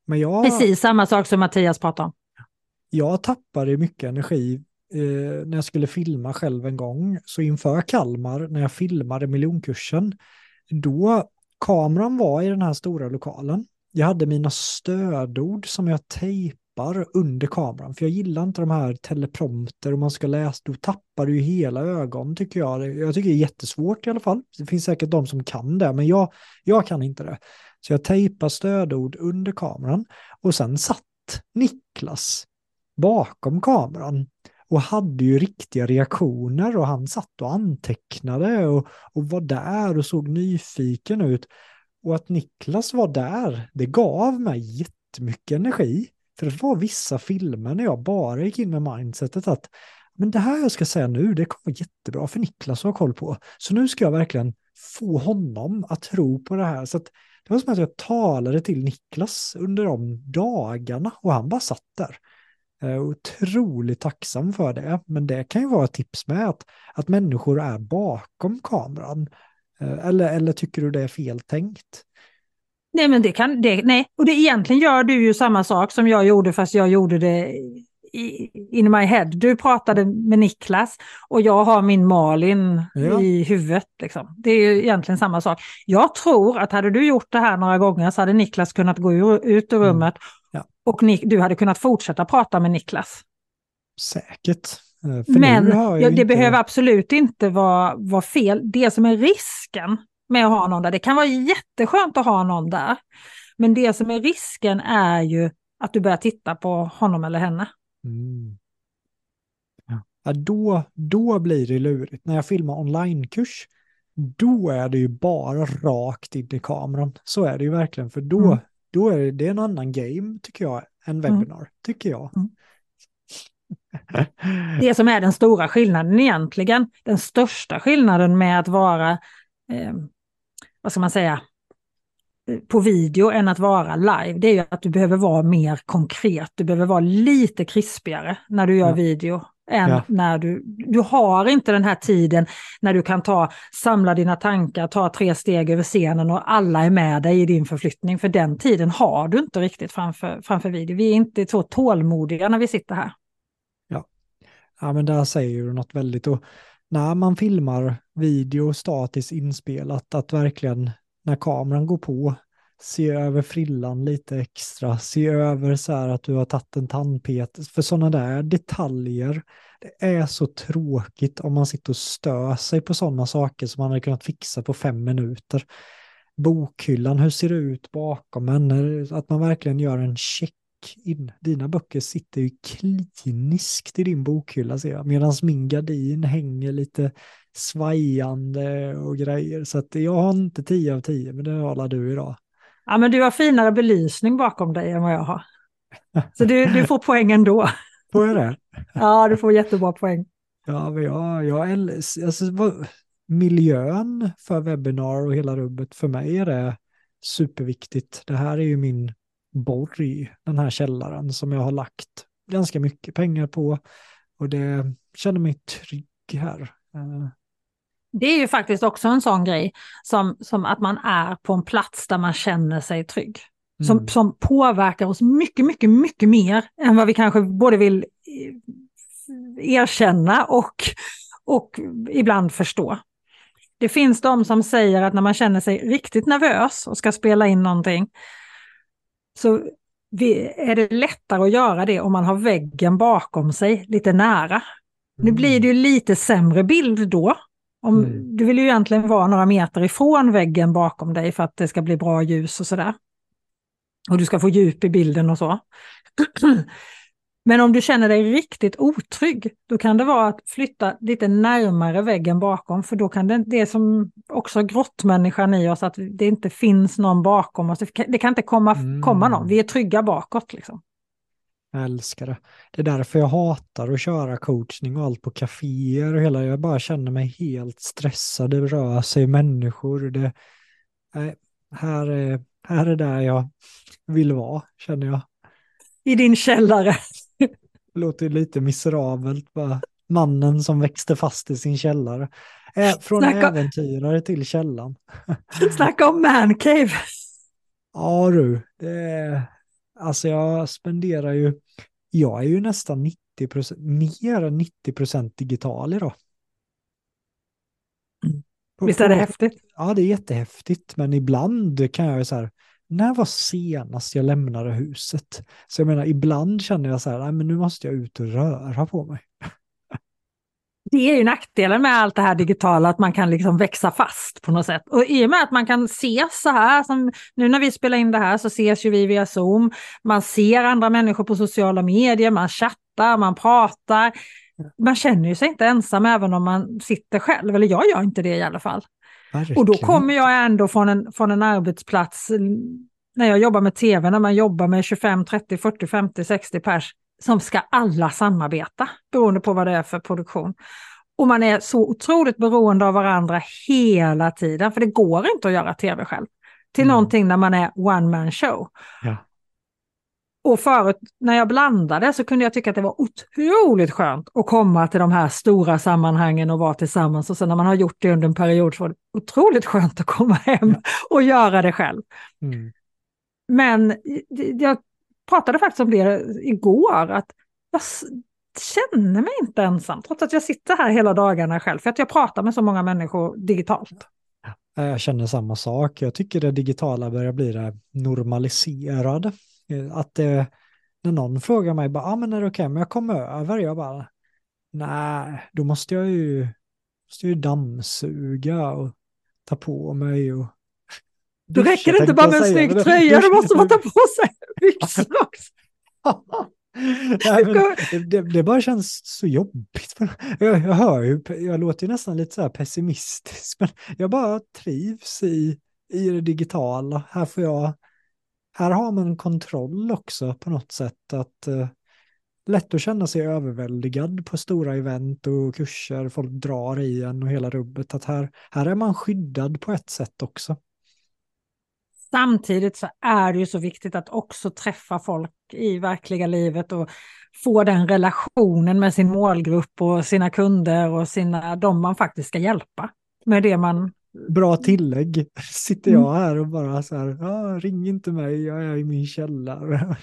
Men jag, Precis samma sak som Mattias pratar om. Jag tappade mycket energi eh, när jag skulle filma själv en gång, så inför Kalmar, när jag filmade miljonkursen, då kameran var i den här stora lokalen. Jag hade mina stödord som jag tejpar under kameran, för jag gillar inte de här teleprompter och man ska läsa, då tappar du ju hela ögon tycker jag. Jag tycker det är jättesvårt i alla fall. Det finns säkert de som kan det, men jag, jag kan inte det. Så jag tejpar stödord under kameran och sen satt Niklas bakom kameran och hade ju riktiga reaktioner och han satt och antecknade och, och var där och såg nyfiken ut. Och att Niklas var där, det gav mig jättemycket energi. För det var vissa filmer när jag bara gick in med mindsetet att men det här jag ska säga nu, det kommer vara jättebra för Niklas att ha koll på. Så nu ska jag verkligen få honom att tro på det här. Så det var som att jag talade till Niklas under de dagarna och han bara satt där. Eh, otroligt tacksam för det, men det kan ju vara ett tips med att, att människor är bakom kameran. Eh, eller, eller tycker du det är fel tänkt? Nej, men det kan, det, nej, och det egentligen gör du ju samma sak som jag gjorde fast jag gjorde det in my head. Du pratade med Niklas och jag har min Malin ja. i huvudet. Liksom. Det är ju egentligen samma sak. Jag tror att hade du gjort det här några gånger så hade Niklas kunnat gå ut ur mm. rummet Ja. Och ni, du hade kunnat fortsätta prata med Niklas. Säkert. Eh, för Men det inte... behöver absolut inte vara, vara fel. Det som är risken med att ha någon där, det kan vara jätteskönt att ha någon där. Men det som är risken är ju att du börjar titta på honom eller henne. Mm. Ja, då, då blir det lurigt. När jag filmar onlinekurs, då är det ju bara rakt in i kameran. Så är det ju verkligen, för då, mm. Då är det, det är en annan game tycker jag än webbinar, mm. tycker jag. Mm. Det som är den stora skillnaden egentligen, den största skillnaden med att vara, eh, vad ska man säga, på video än att vara live, det är ju att du behöver vara mer konkret, du behöver vara lite krispigare när du gör ja. video än ja. när du, du har inte den här tiden när du kan ta, samla dina tankar, ta tre steg över scenen och alla är med dig i din förflyttning. För den tiden har du inte riktigt framför, framför video. Vi är inte så tålmodiga när vi sitter här. Ja, ja men där säger du något väldigt. Och när man filmar video statiskt inspelat, att verkligen när kameran går på se över frillan lite extra, se över så här att du har tagit en tandpet, för sådana där detaljer, det är så tråkigt om man sitter och stör sig på sådana saker som man hade kunnat fixa på fem minuter. Bokhyllan, hur ser det ut bakom henne? Att man verkligen gör en check in. Dina böcker sitter ju kliniskt i din bokhylla ser jag, medan min gardin hänger lite svajande och grejer. Så att jag har inte tio av tio, men det har du idag. Ja, men du har finare belysning bakom dig än vad jag har. Så du, du får poäng ändå. Får jag det? Ja, du får jättebra poäng. Ja, men jag, jag alltså, miljön för webbinar och hela rummet, för mig är det superviktigt. Det här är ju min borg, den här källaren som jag har lagt ganska mycket pengar på och det känner mig trygg här. Eh, det är ju faktiskt också en sån grej som, som att man är på en plats där man känner sig trygg. Mm. Som, som påverkar oss mycket, mycket, mycket mer än vad vi kanske både vill erkänna och, och ibland förstå. Det finns de som säger att när man känner sig riktigt nervös och ska spela in någonting så är det lättare att göra det om man har väggen bakom sig lite nära. Mm. Nu blir det ju lite sämre bild då, om, mm. Du vill ju egentligen vara några meter ifrån väggen bakom dig för att det ska bli bra ljus och sådär. Och du ska få djup i bilden och så. Men om du känner dig riktigt otrygg, då kan det vara att flytta lite närmare väggen bakom, för då kan det, det som också grottmänniskan i oss, att det inte finns någon bakom oss. Det kan inte komma, mm. komma någon, vi är trygga bakåt. Liksom. Jag älskar det. Det är därför jag hatar att köra coachning och allt på kaféer och hela. Jag bara känner mig helt stressad. Det rör sig människor. Det, här, är, här är där jag vill vara, känner jag. I din källare. Låter lite miserabelt. Bara mannen som växte fast i sin källare. Äh, från Snacka... äventyrare till källan. Snacka om mancave. Ja du, det Alltså jag spenderar ju, jag är ju nästan 90 procent, mer än 90 procent digital idag. Visst är det häftigt? Ja, det är jättehäftigt, men ibland kan jag ju så här, när var senast jag lämnade huset? Så jag menar, ibland känner jag så här, nej men nu måste jag ut och röra på mig det är ju nackdelen med allt det här digitala, att man kan liksom växa fast på något sätt. Och i och med att man kan ses så här, som nu när vi spelar in det här så ses ju vi via Zoom. Man ser andra människor på sociala medier, man chattar, man pratar. Man känner ju sig inte ensam även om man sitter själv, eller jag gör inte det i alla fall. Verkligen. Och då kommer jag ändå från en, från en arbetsplats, när jag jobbar med tv, när man jobbar med 25, 30, 40, 50, 60 pers, som ska alla samarbeta beroende på vad det är för produktion. Och man är så otroligt beroende av varandra hela tiden, för det går inte att göra tv själv. Till mm. någonting när man är one man show. Ja. Och förut när jag blandade så kunde jag tycka att det var otroligt skönt att komma till de här stora sammanhangen och vara tillsammans. Och sen när man har gjort det under en period så var det otroligt skönt att komma hem och göra det själv. Mm. Men jag pratade faktiskt om det igår, att jag känner mig inte ensam, trots att jag sitter här hela dagarna själv, för att jag pratar med så många människor digitalt. Jag känner samma sak. Jag tycker det digitala börjar bli det normaliserade. Att det, när någon frågar mig, bara, ah, men är det okej, okay? men jag kommer över, jag bara, nej, då måste jag ju, måste jag ju dammsuga och ta på mig och då räcker det inte bara med en snygg tröja, då måste man ta på sig byxor också. Nej, det, det, det, bara känns så jobbigt. Jag, jag hör ju, jag låter ju nästan lite så här pessimistisk, men jag bara trivs i, i det digitala. Här får jag, här har man kontroll också på något sätt. att eh, Lätt att känna sig överväldigad på stora event och kurser, folk drar i en och hela rubbet. Att här, här är man skyddad på ett sätt också. Samtidigt så är det ju så viktigt att också träffa folk i verkliga livet och få den relationen med sin målgrupp och sina kunder och sina, de man faktiskt ska hjälpa. Med det man... Bra tillägg. Sitter jag mm. här och bara så här, ah, ring inte mig, jag är i min källare.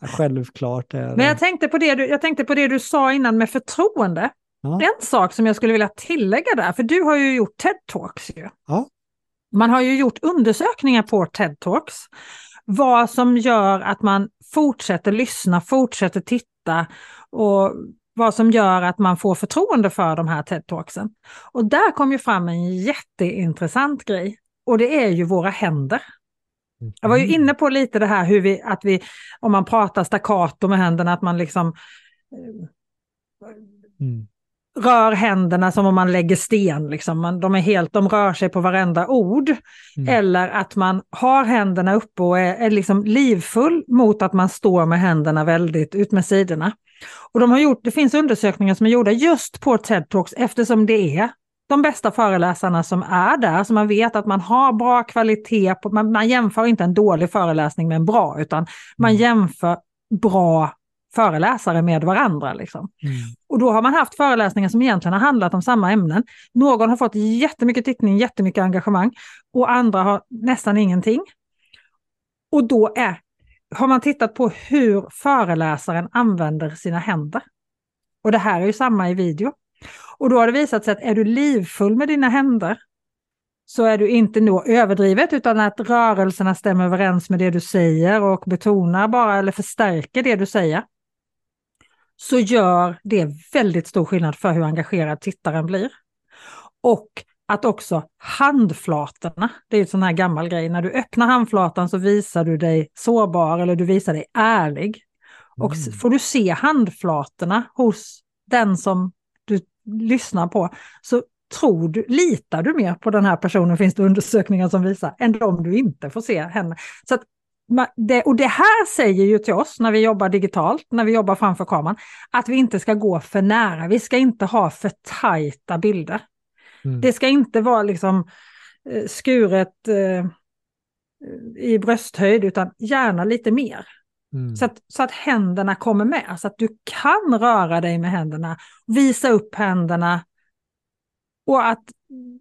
Självklart är det. Men jag tänkte, på det du, jag tänkte på det du sa innan med förtroende. Ja. En sak som jag skulle vilja tillägga där, för du har ju gjort TED-talks ju. Ja. Man har ju gjort undersökningar på TED Talks. Vad som gör att man fortsätter lyssna, fortsätter titta och vad som gör att man får förtroende för de här TED Talksen. Och där kom ju fram en jätteintressant grej och det är ju våra händer. Jag var ju inne på lite det här hur vi, att vi, om man pratar staccato med händerna, att man liksom mm rör händerna som om man lägger sten. Liksom. Man, de, är helt, de rör sig på varenda ord. Mm. Eller att man har händerna uppe och är, är liksom livfull mot att man står med händerna väldigt ut med sidorna. Och de har gjort, det finns undersökningar som är gjorda just på TED Talks eftersom det är de bästa föreläsarna som är där, så man vet att man har bra kvalitet. På, man, man jämför inte en dålig föreläsning med en bra, utan man mm. jämför bra föreläsare med varandra. Liksom. Mm. Och då har man haft föreläsningar som egentligen har handlat om samma ämnen. Någon har fått jättemycket tittning, jättemycket engagemang och andra har nästan ingenting. Och då är, har man tittat på hur föreläsaren använder sina händer. Och det här är ju samma i video. Och då har det visat sig att är du livfull med dina händer så är du inte nog överdrivet utan att rörelserna stämmer överens med det du säger och betonar bara eller förstärker det du säger så gör det väldigt stor skillnad för hur engagerad tittaren blir. Och att också handflatorna, det är en sån här gammal grej, när du öppnar handflatan så visar du dig sårbar eller du visar dig ärlig. Och Mm. får du se handflatorna hos den som du lyssnar på så tror du, litar du mer på den här personen, finns det undersökningar som visar, än de du inte får se henne. Så att, det, och det här säger ju till oss när vi jobbar digitalt, när vi jobbar framför kameran, att vi inte ska gå för nära. Vi ska inte ha för tajta bilder. Mm. Det ska inte vara liksom eh, skuret eh, i brösthöjd, utan gärna lite mer. Mm. Så att, så att händerna kommer med, så att du kan röra dig med händerna, visa upp händerna och att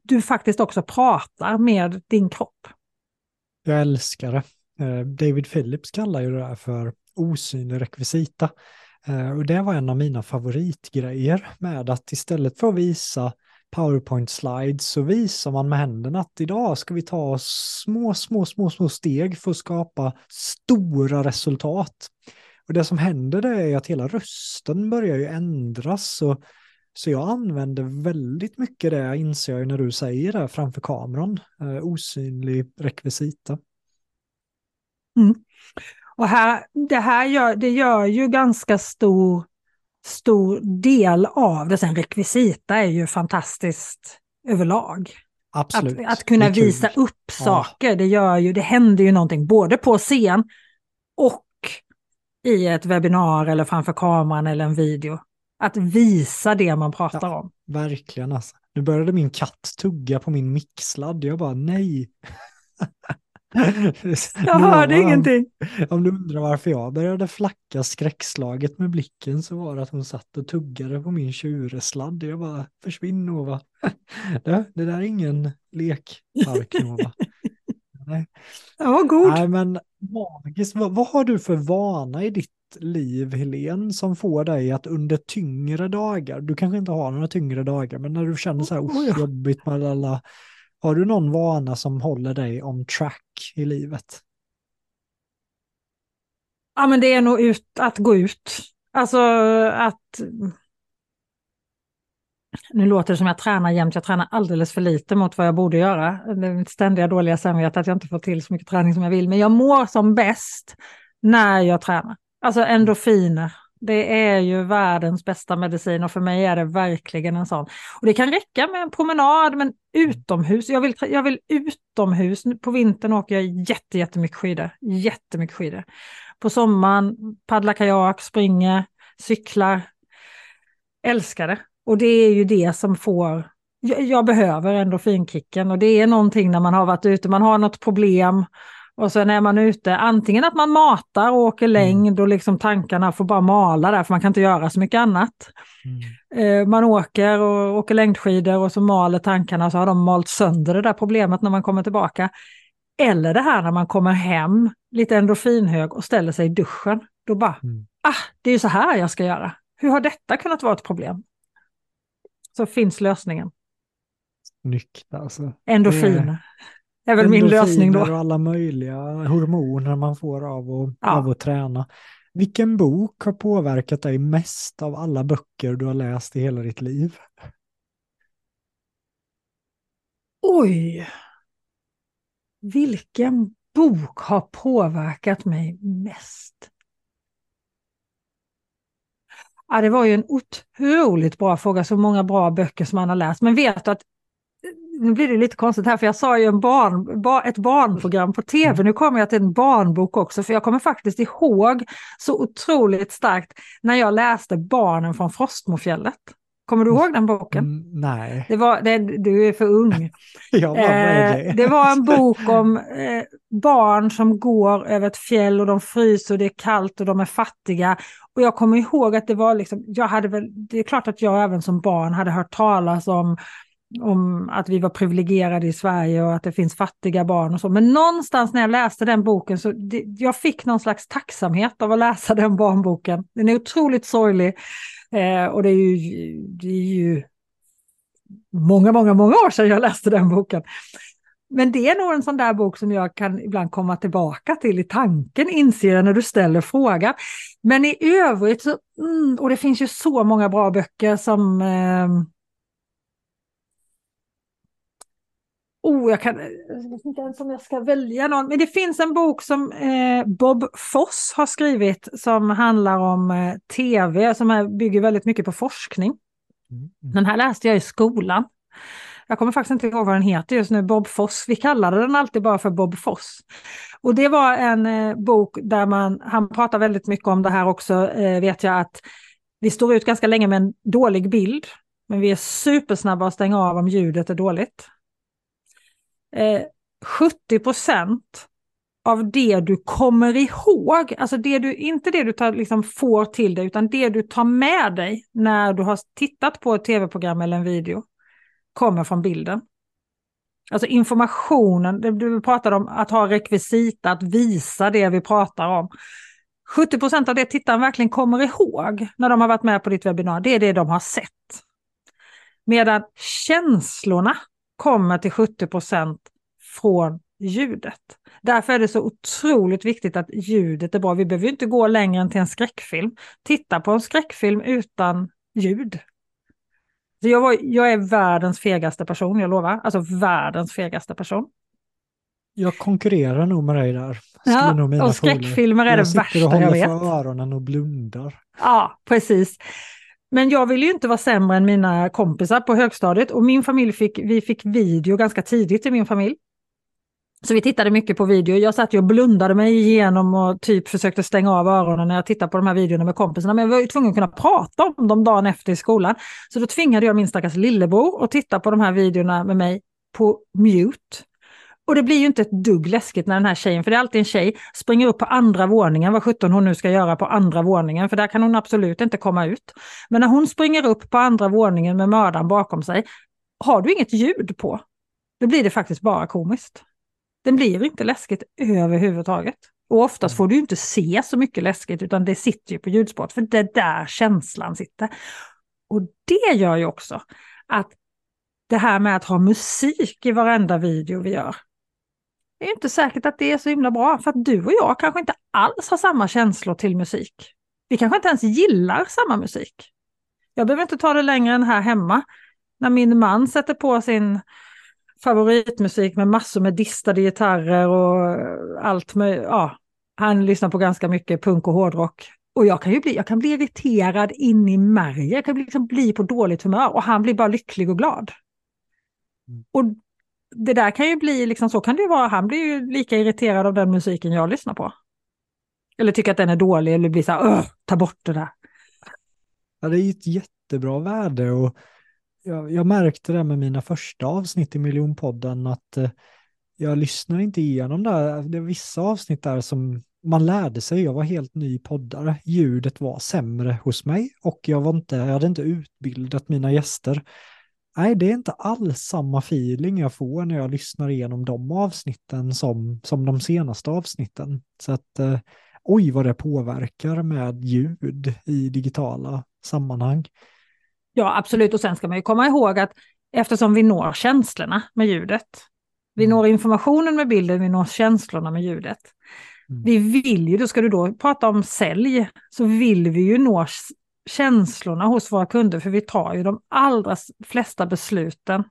du faktiskt också pratar med din kropp. Jag älskar det. Eh, David Phillips kallar ju det där för osynlig rekvisita. Eh, och det var en av mina favoritgrejer med att istället för att visa PowerPoint slides så visar man med händerna att idag ska vi ta små, små, små, små steg för att skapa stora resultat. Och det som händer det är att hela rösten börjar ju ändras. Så, så jag använder väldigt mycket det, inser jag ju när du säger det framför kameran. Eh, osynlig rekvisita. Och här, det här gör, det gör ju ganska stor, stor del av det. Sen rekvisita är ju fantastiskt överlag. Absolut. Att, att kunna visa upp saker, det gör ju, det händer ju någonting både på scen och i ett webbinar eller framför kameran eller en video. Att visa det man pratar om. Verkligen alltså. Nu började min katt tugga på min mixladd. Jag bara nej. Jag hörde Ja, ingenting. Om du undrar varför jag började flacka skräckslaget med blicken så var det att hon satt och tuggade på min tjuresladd. Jag bara försvinn Nova. Det, det där är ingen lekpark Nova. Nej. Var god. Nej men magiskt. Vad, vad har du för vana i ditt liv Helene som får dig att under tyngre dagar, du kanske inte har några tyngre dagar, men när du känner så här Oh, "Usch, ja. jobbigt med alla, har du någon vana som håller dig on track i livet? Ja, men det är nog ut, att gå ut. Alltså att... Nu låter det som jag tränar jämt, jag tränar alldeles för lite mot vad jag borde göra. Det är mitt ständiga dåliga samvete att jag inte får till så mycket träning som jag vill. Men jag mår som bäst när jag tränar. Alltså endorfiner. Det är ju världens bästa medicin och för mig är det verkligen en sån. Och det kan räcka med en promenad, men utomhus. Jag vill, jag vill utomhus. På vintern åker jag jätte, jättemycket skidor. Jättemycket skidor. På sommaren paddlar kajak, springer, cyklar. Älskar det. Och det är ju det som får... Jag, jag behöver endorfinkicken och det är någonting när man har varit ute, man har något problem och sen är man ute, antingen att man matar och åker längd och liksom tankarna får bara mala där för man kan inte göra så mycket annat. Eh, Man åker och åker längdskidor och så maler tankarna så har de malt sönder det där problemet när man kommer tillbaka. Eller det här när man kommer hem, lite endorfinhög och ställer sig i duschen. Då bara, Mm. ah, det är ju så här jag ska göra. Hur har detta kunnat vara ett problem? Så finns lösningen. Snyggt alltså. Endorfiner. Är väl min lösning då. och alla möjliga hormoner man får av att, Ja. av att träna. Vilken bok har påverkat dig mest av alla böcker du har läst i hela ditt liv? Oj! Vilken bok har påverkat mig mest? Ja, det var ju en otroligt bra fråga, så många bra böcker som man har läst. Men vet du att, nu blir det lite konstigt här, för jag sa ju en barn, ba, ett barnprogram på tv, nu kommer jag till en barnbok också, för jag kommer faktiskt ihåg så otroligt starkt när jag läste Barnen från Frostmofjället. Kommer du ihåg den boken? Mm, nej, Det var, det, du är för ung. jag var med Eh, det var en bok om eh, barn som går över ett fjäll och de fryser och det är kallt och de är fattiga. Och jag kommer ihåg att det var liksom, jag hade väl, det är klart att jag även som barn hade hört talas om, om att vi var privilegierade i Sverige och att det finns fattiga barn och så. Men någonstans när jag läste den boken så det, jag fick någon slags tacksamhet av att läsa den barnboken. Den är otroligt sorglig eh, och det är ju, det är ju många, många, många år sedan jag läste den boken. Men det är nog en sån där bok som jag kan ibland komma tillbaka till i tanken, inser jag när du ställer frågan. Men i övrigt så, mm, och det finns ju så många bra böcker som... Eh, Oh, jag, kan, jag vet inte ens om jag ska välja någon. Men det finns en bok som eh, Bob Foss har skrivit som handlar om eh, tv, som är, bygger väldigt mycket på forskning. Mm. Den här läste jag i skolan. Jag kommer faktiskt inte ihåg vad den heter just nu, Bob Foss. Vi kallade den alltid bara för Bob Foss. Och det var en eh, bok där man, han pratar väldigt mycket om det här också, eh, vet jag att vi står ut ganska länge med en dålig bild. Men vi är supersnabba att stänga av om ljudet är dåligt. Eh, 70 procent av det du kommer ihåg, alltså det du, inte det du tar, liksom får till dig, utan det du tar med dig när du har tittat på ett tv-program eller en video, kommer från bilden. Alltså informationen, du pratade om att ha rekvisita, att visa det vi pratar om. 70 procent av det tittaren verkligen kommer ihåg när de har varit med på ditt webbinar, det är det de har sett. Medan känslorna kommer till 70 procent från ljudet. Därför är det så otroligt viktigt att ljudet är bra. Vi behöver inte gå längre än till en skräckfilm. Titta på en skräckfilm utan ljud. Så jag, var, jag är världens fegaste person, jag lovar. Alltså världens fegaste person. Jag konkurrerar nog med dig där. Ja, och skräckfilmer är det värsta jag vet. Jag sitter och håller för öronen och blundar. Ja, precis. Men jag ville ju inte vara sämre än mina kompisar på högstadiet och min familj fick, vi fick video ganska tidigt i min familj. Så vi tittade mycket på video. Jag satt ju och blundade mig igenom och typ försökte stänga av öronen när jag tittade på de här videorna med kompisarna. Men jag var ju tvungen att kunna prata om dem dagen efter i skolan. Så då tvingade jag min stackars lillebror att titta på de här videorna med mig på mute. Och det blir ju inte ett dugg läskigt när den här tjejen, för det är alltid en tjej, springer upp på andra våningen, vad sjutton hon nu ska göra på andra våningen, för där kan hon absolut inte komma ut. Men när hon springer upp på andra våningen med mördaren bakom sig, har du inget ljud på, då blir det faktiskt bara komiskt. Den blir inte läskigt överhuvudtaget. Och oftast får du inte se så mycket läskigt, utan det sitter ju på ljudspåret, för det är där känslan sitter. Och det gör ju också att det här med att ha musik i varenda video vi gör, det är inte säkert att det är så himla bra, för att du och jag kanske inte alls har samma känslor till musik. Vi kanske inte ens gillar samma musik. Jag behöver inte ta det längre än här hemma. När min man sätter på sin favoritmusik med massor med distade gitarrer och allt med, ja, han lyssnar på ganska mycket punk och hårdrock. Och jag kan ju bli, jag kan bli irriterad in i märgen, jag kan liksom bli på dåligt humör och han blir bara lycklig och glad. Mm. Och det där kan ju bli, liksom så kan det ju vara, han blir ju lika irriterad av den musiken jag lyssnar på. Eller tycker att den är dålig eller blir så här, ta bort det där. Ja, det är ju ett jättebra värde och jag, jag märkte det med mina första avsnitt i miljonpodden att eh, jag lyssnar inte igenom där. Det är vissa avsnitt där som man lärde sig, jag var helt ny poddare, ljudet var sämre hos mig och jag, var inte, jag hade inte utbildat mina gäster. Nej, det är inte alls samma feeling jag får när jag lyssnar igenom de avsnitten som, som de senaste avsnitten. Så att eh, oj vad det påverkar med ljud i digitala sammanhang. Ja, absolut. Och sen ska man ju komma ihåg att eftersom vi når känslorna med ljudet, vi mm. når informationen med bilden, vi når känslorna med ljudet. Mm. Vi vill ju, då ska du då prata om sälj, så vill vi ju nå känslorna hos våra kunder, för vi tar ju de allra flesta besluten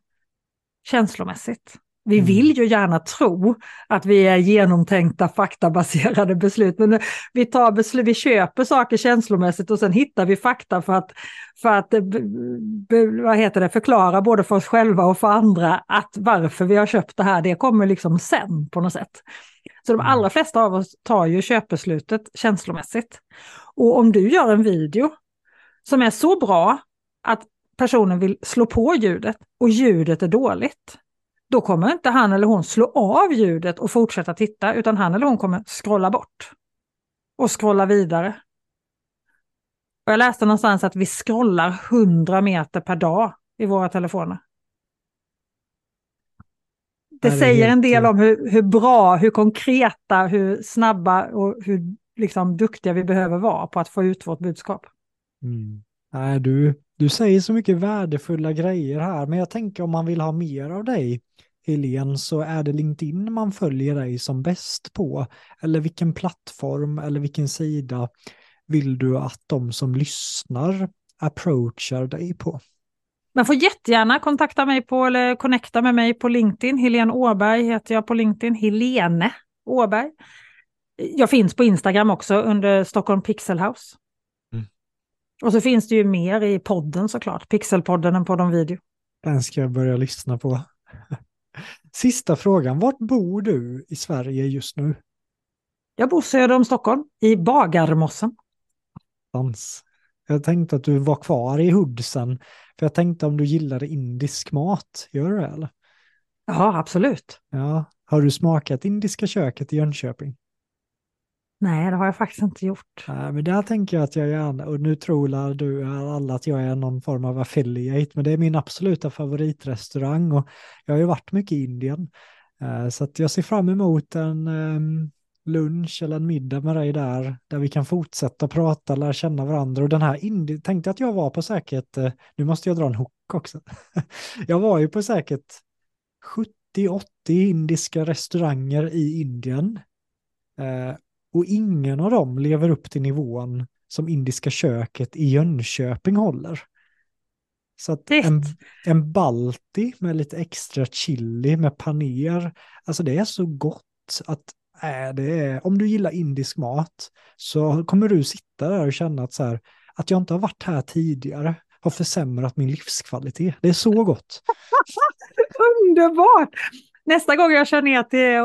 känslomässigt. Vi mm. vill ju gärna tro att vi är genomtänkta faktabaserade beslut, men vi, tar beslut, vi köper saker känslomässigt och sen hittar vi fakta för att, för att vad heter det, förklara både för oss själva och för andra att varför vi har köpt det här, det kommer liksom sen på något sätt. Så de mm. allra flesta av oss tar ju köpbeslutet känslomässigt. Och om du gör en video som är så bra att personen vill slå på ljudet och ljudet är dåligt, då kommer inte han eller hon slå av ljudet och fortsätta titta, utan han eller hon kommer scrolla bort och scrolla vidare. Och jag läste någonstans att vi scrollar 100 meter per dag i våra telefoner. Det, det säger en del om hur, hur, bra, hur konkreta, hur snabba och hur liksom, duktiga vi behöver vara på att få ut vårt budskap. Mm. Nej, du, du säger så mycket värdefulla grejer här, men jag tänker om man vill ha mer av dig, Helene, så är det LinkedIn man följer dig som bäst på? Eller vilken plattform eller vilken sida vill du att de som lyssnar approachar dig på? Man får jättegärna kontakta mig på eller connecta med mig på LinkedIn. Helene Åberg heter jag på LinkedIn. Helene Åberg. Jag finns på Instagram också under Stockholm Pixel House. Och så finns det ju mer i podden såklart. Pixelpodden, en podd om video. Den ska jag börja lyssna på. Sista frågan. Vart bor du i Sverige just nu? Jag bor söder om Stockholm, i Bagarmossen. Dans. Jag tänkte att du var kvar i Hudsen. För jag tänkte om du gillade indisk mat. Gör du det eller? Ja, absolut. Ja. Har du smakat indiska köket i Jönköping? Nej, det har jag faktiskt inte gjort. Nej, men där tänker jag att jag gärna, och nu tror du alla att jag är någon form av affiliate, men det är min absoluta favoritrestaurang och jag har ju varit mycket i Indien. Eh, så att jag ser fram emot en ehm, lunch eller en middag med dig där, där vi kan fortsätta prata, lära känna varandra. Och den här Indien, tänkte att jag var på säkert, eh, nu måste jag dra en hook också. jag var ju på säkert 70-80 indiska restauranger i Indien. Eh, och ingen av dem lever upp till nivån som indiska köket i Jönköping håller. Så att en, en balti med lite extra chili med paner, alltså det är så gott att äh, det är, om du gillar indisk mat så kommer du sitta där och känna att, så här, att jag inte har varit här tidigare har försämrat min livskvalitet. Det är så gott. Underbart! Nästa gång jag kör ner till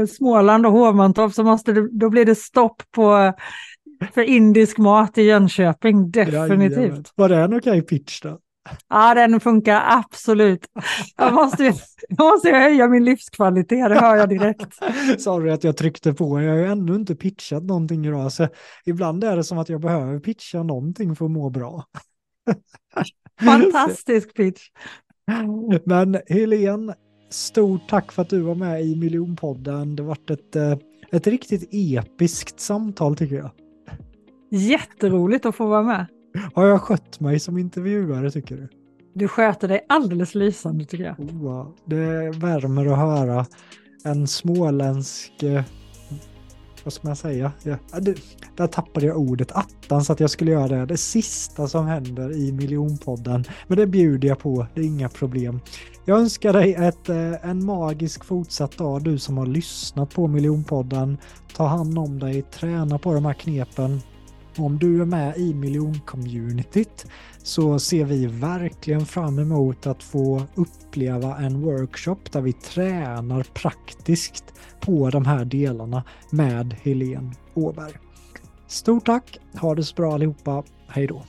eh, Småland och Hovmantorp så måste det, då blir det stopp på för indisk mat i Jönköping, definitivt. Jajamän. Var det en okej okay pitch då? Ja, den funkar absolut. Jag måste, jag måste höja min livskvalitet, det hör jag direkt. Sorry att jag tryckte på, jag har ju ännu inte pitchat någonting idag, så ibland är det som att jag behöver pitcha någonting för att må bra. Fantastisk pitch. Men Helene, stort tack för att du var med i Miljonpodden. Det varit ett, eh, ett riktigt episkt samtal tycker jag. Jätteroligt att få vara med. Har jag skött mig som intervjuare tycker du? Du sköter dig alldeles lysande tycker jag. Oh, det värmer att höra en småländsk eh, vad ska man säga? Ja, det, där tappade jag ordet attans att jag skulle göra det. Det sista som händer i miljonpodden. Men det bjuder jag på, det är inga problem. Jag önskar dig ett, eh, en magisk fortsatt dag, du som har lyssnat på miljonpodden. Ta hand om dig, träna på de här knepen. Om du är med i miljoncommunityt så ser vi verkligen fram emot att få uppleva en workshop där vi tränar praktiskt på de här delarna med Helene Åberg. Stort tack, ha det så bra allihopa, hej då!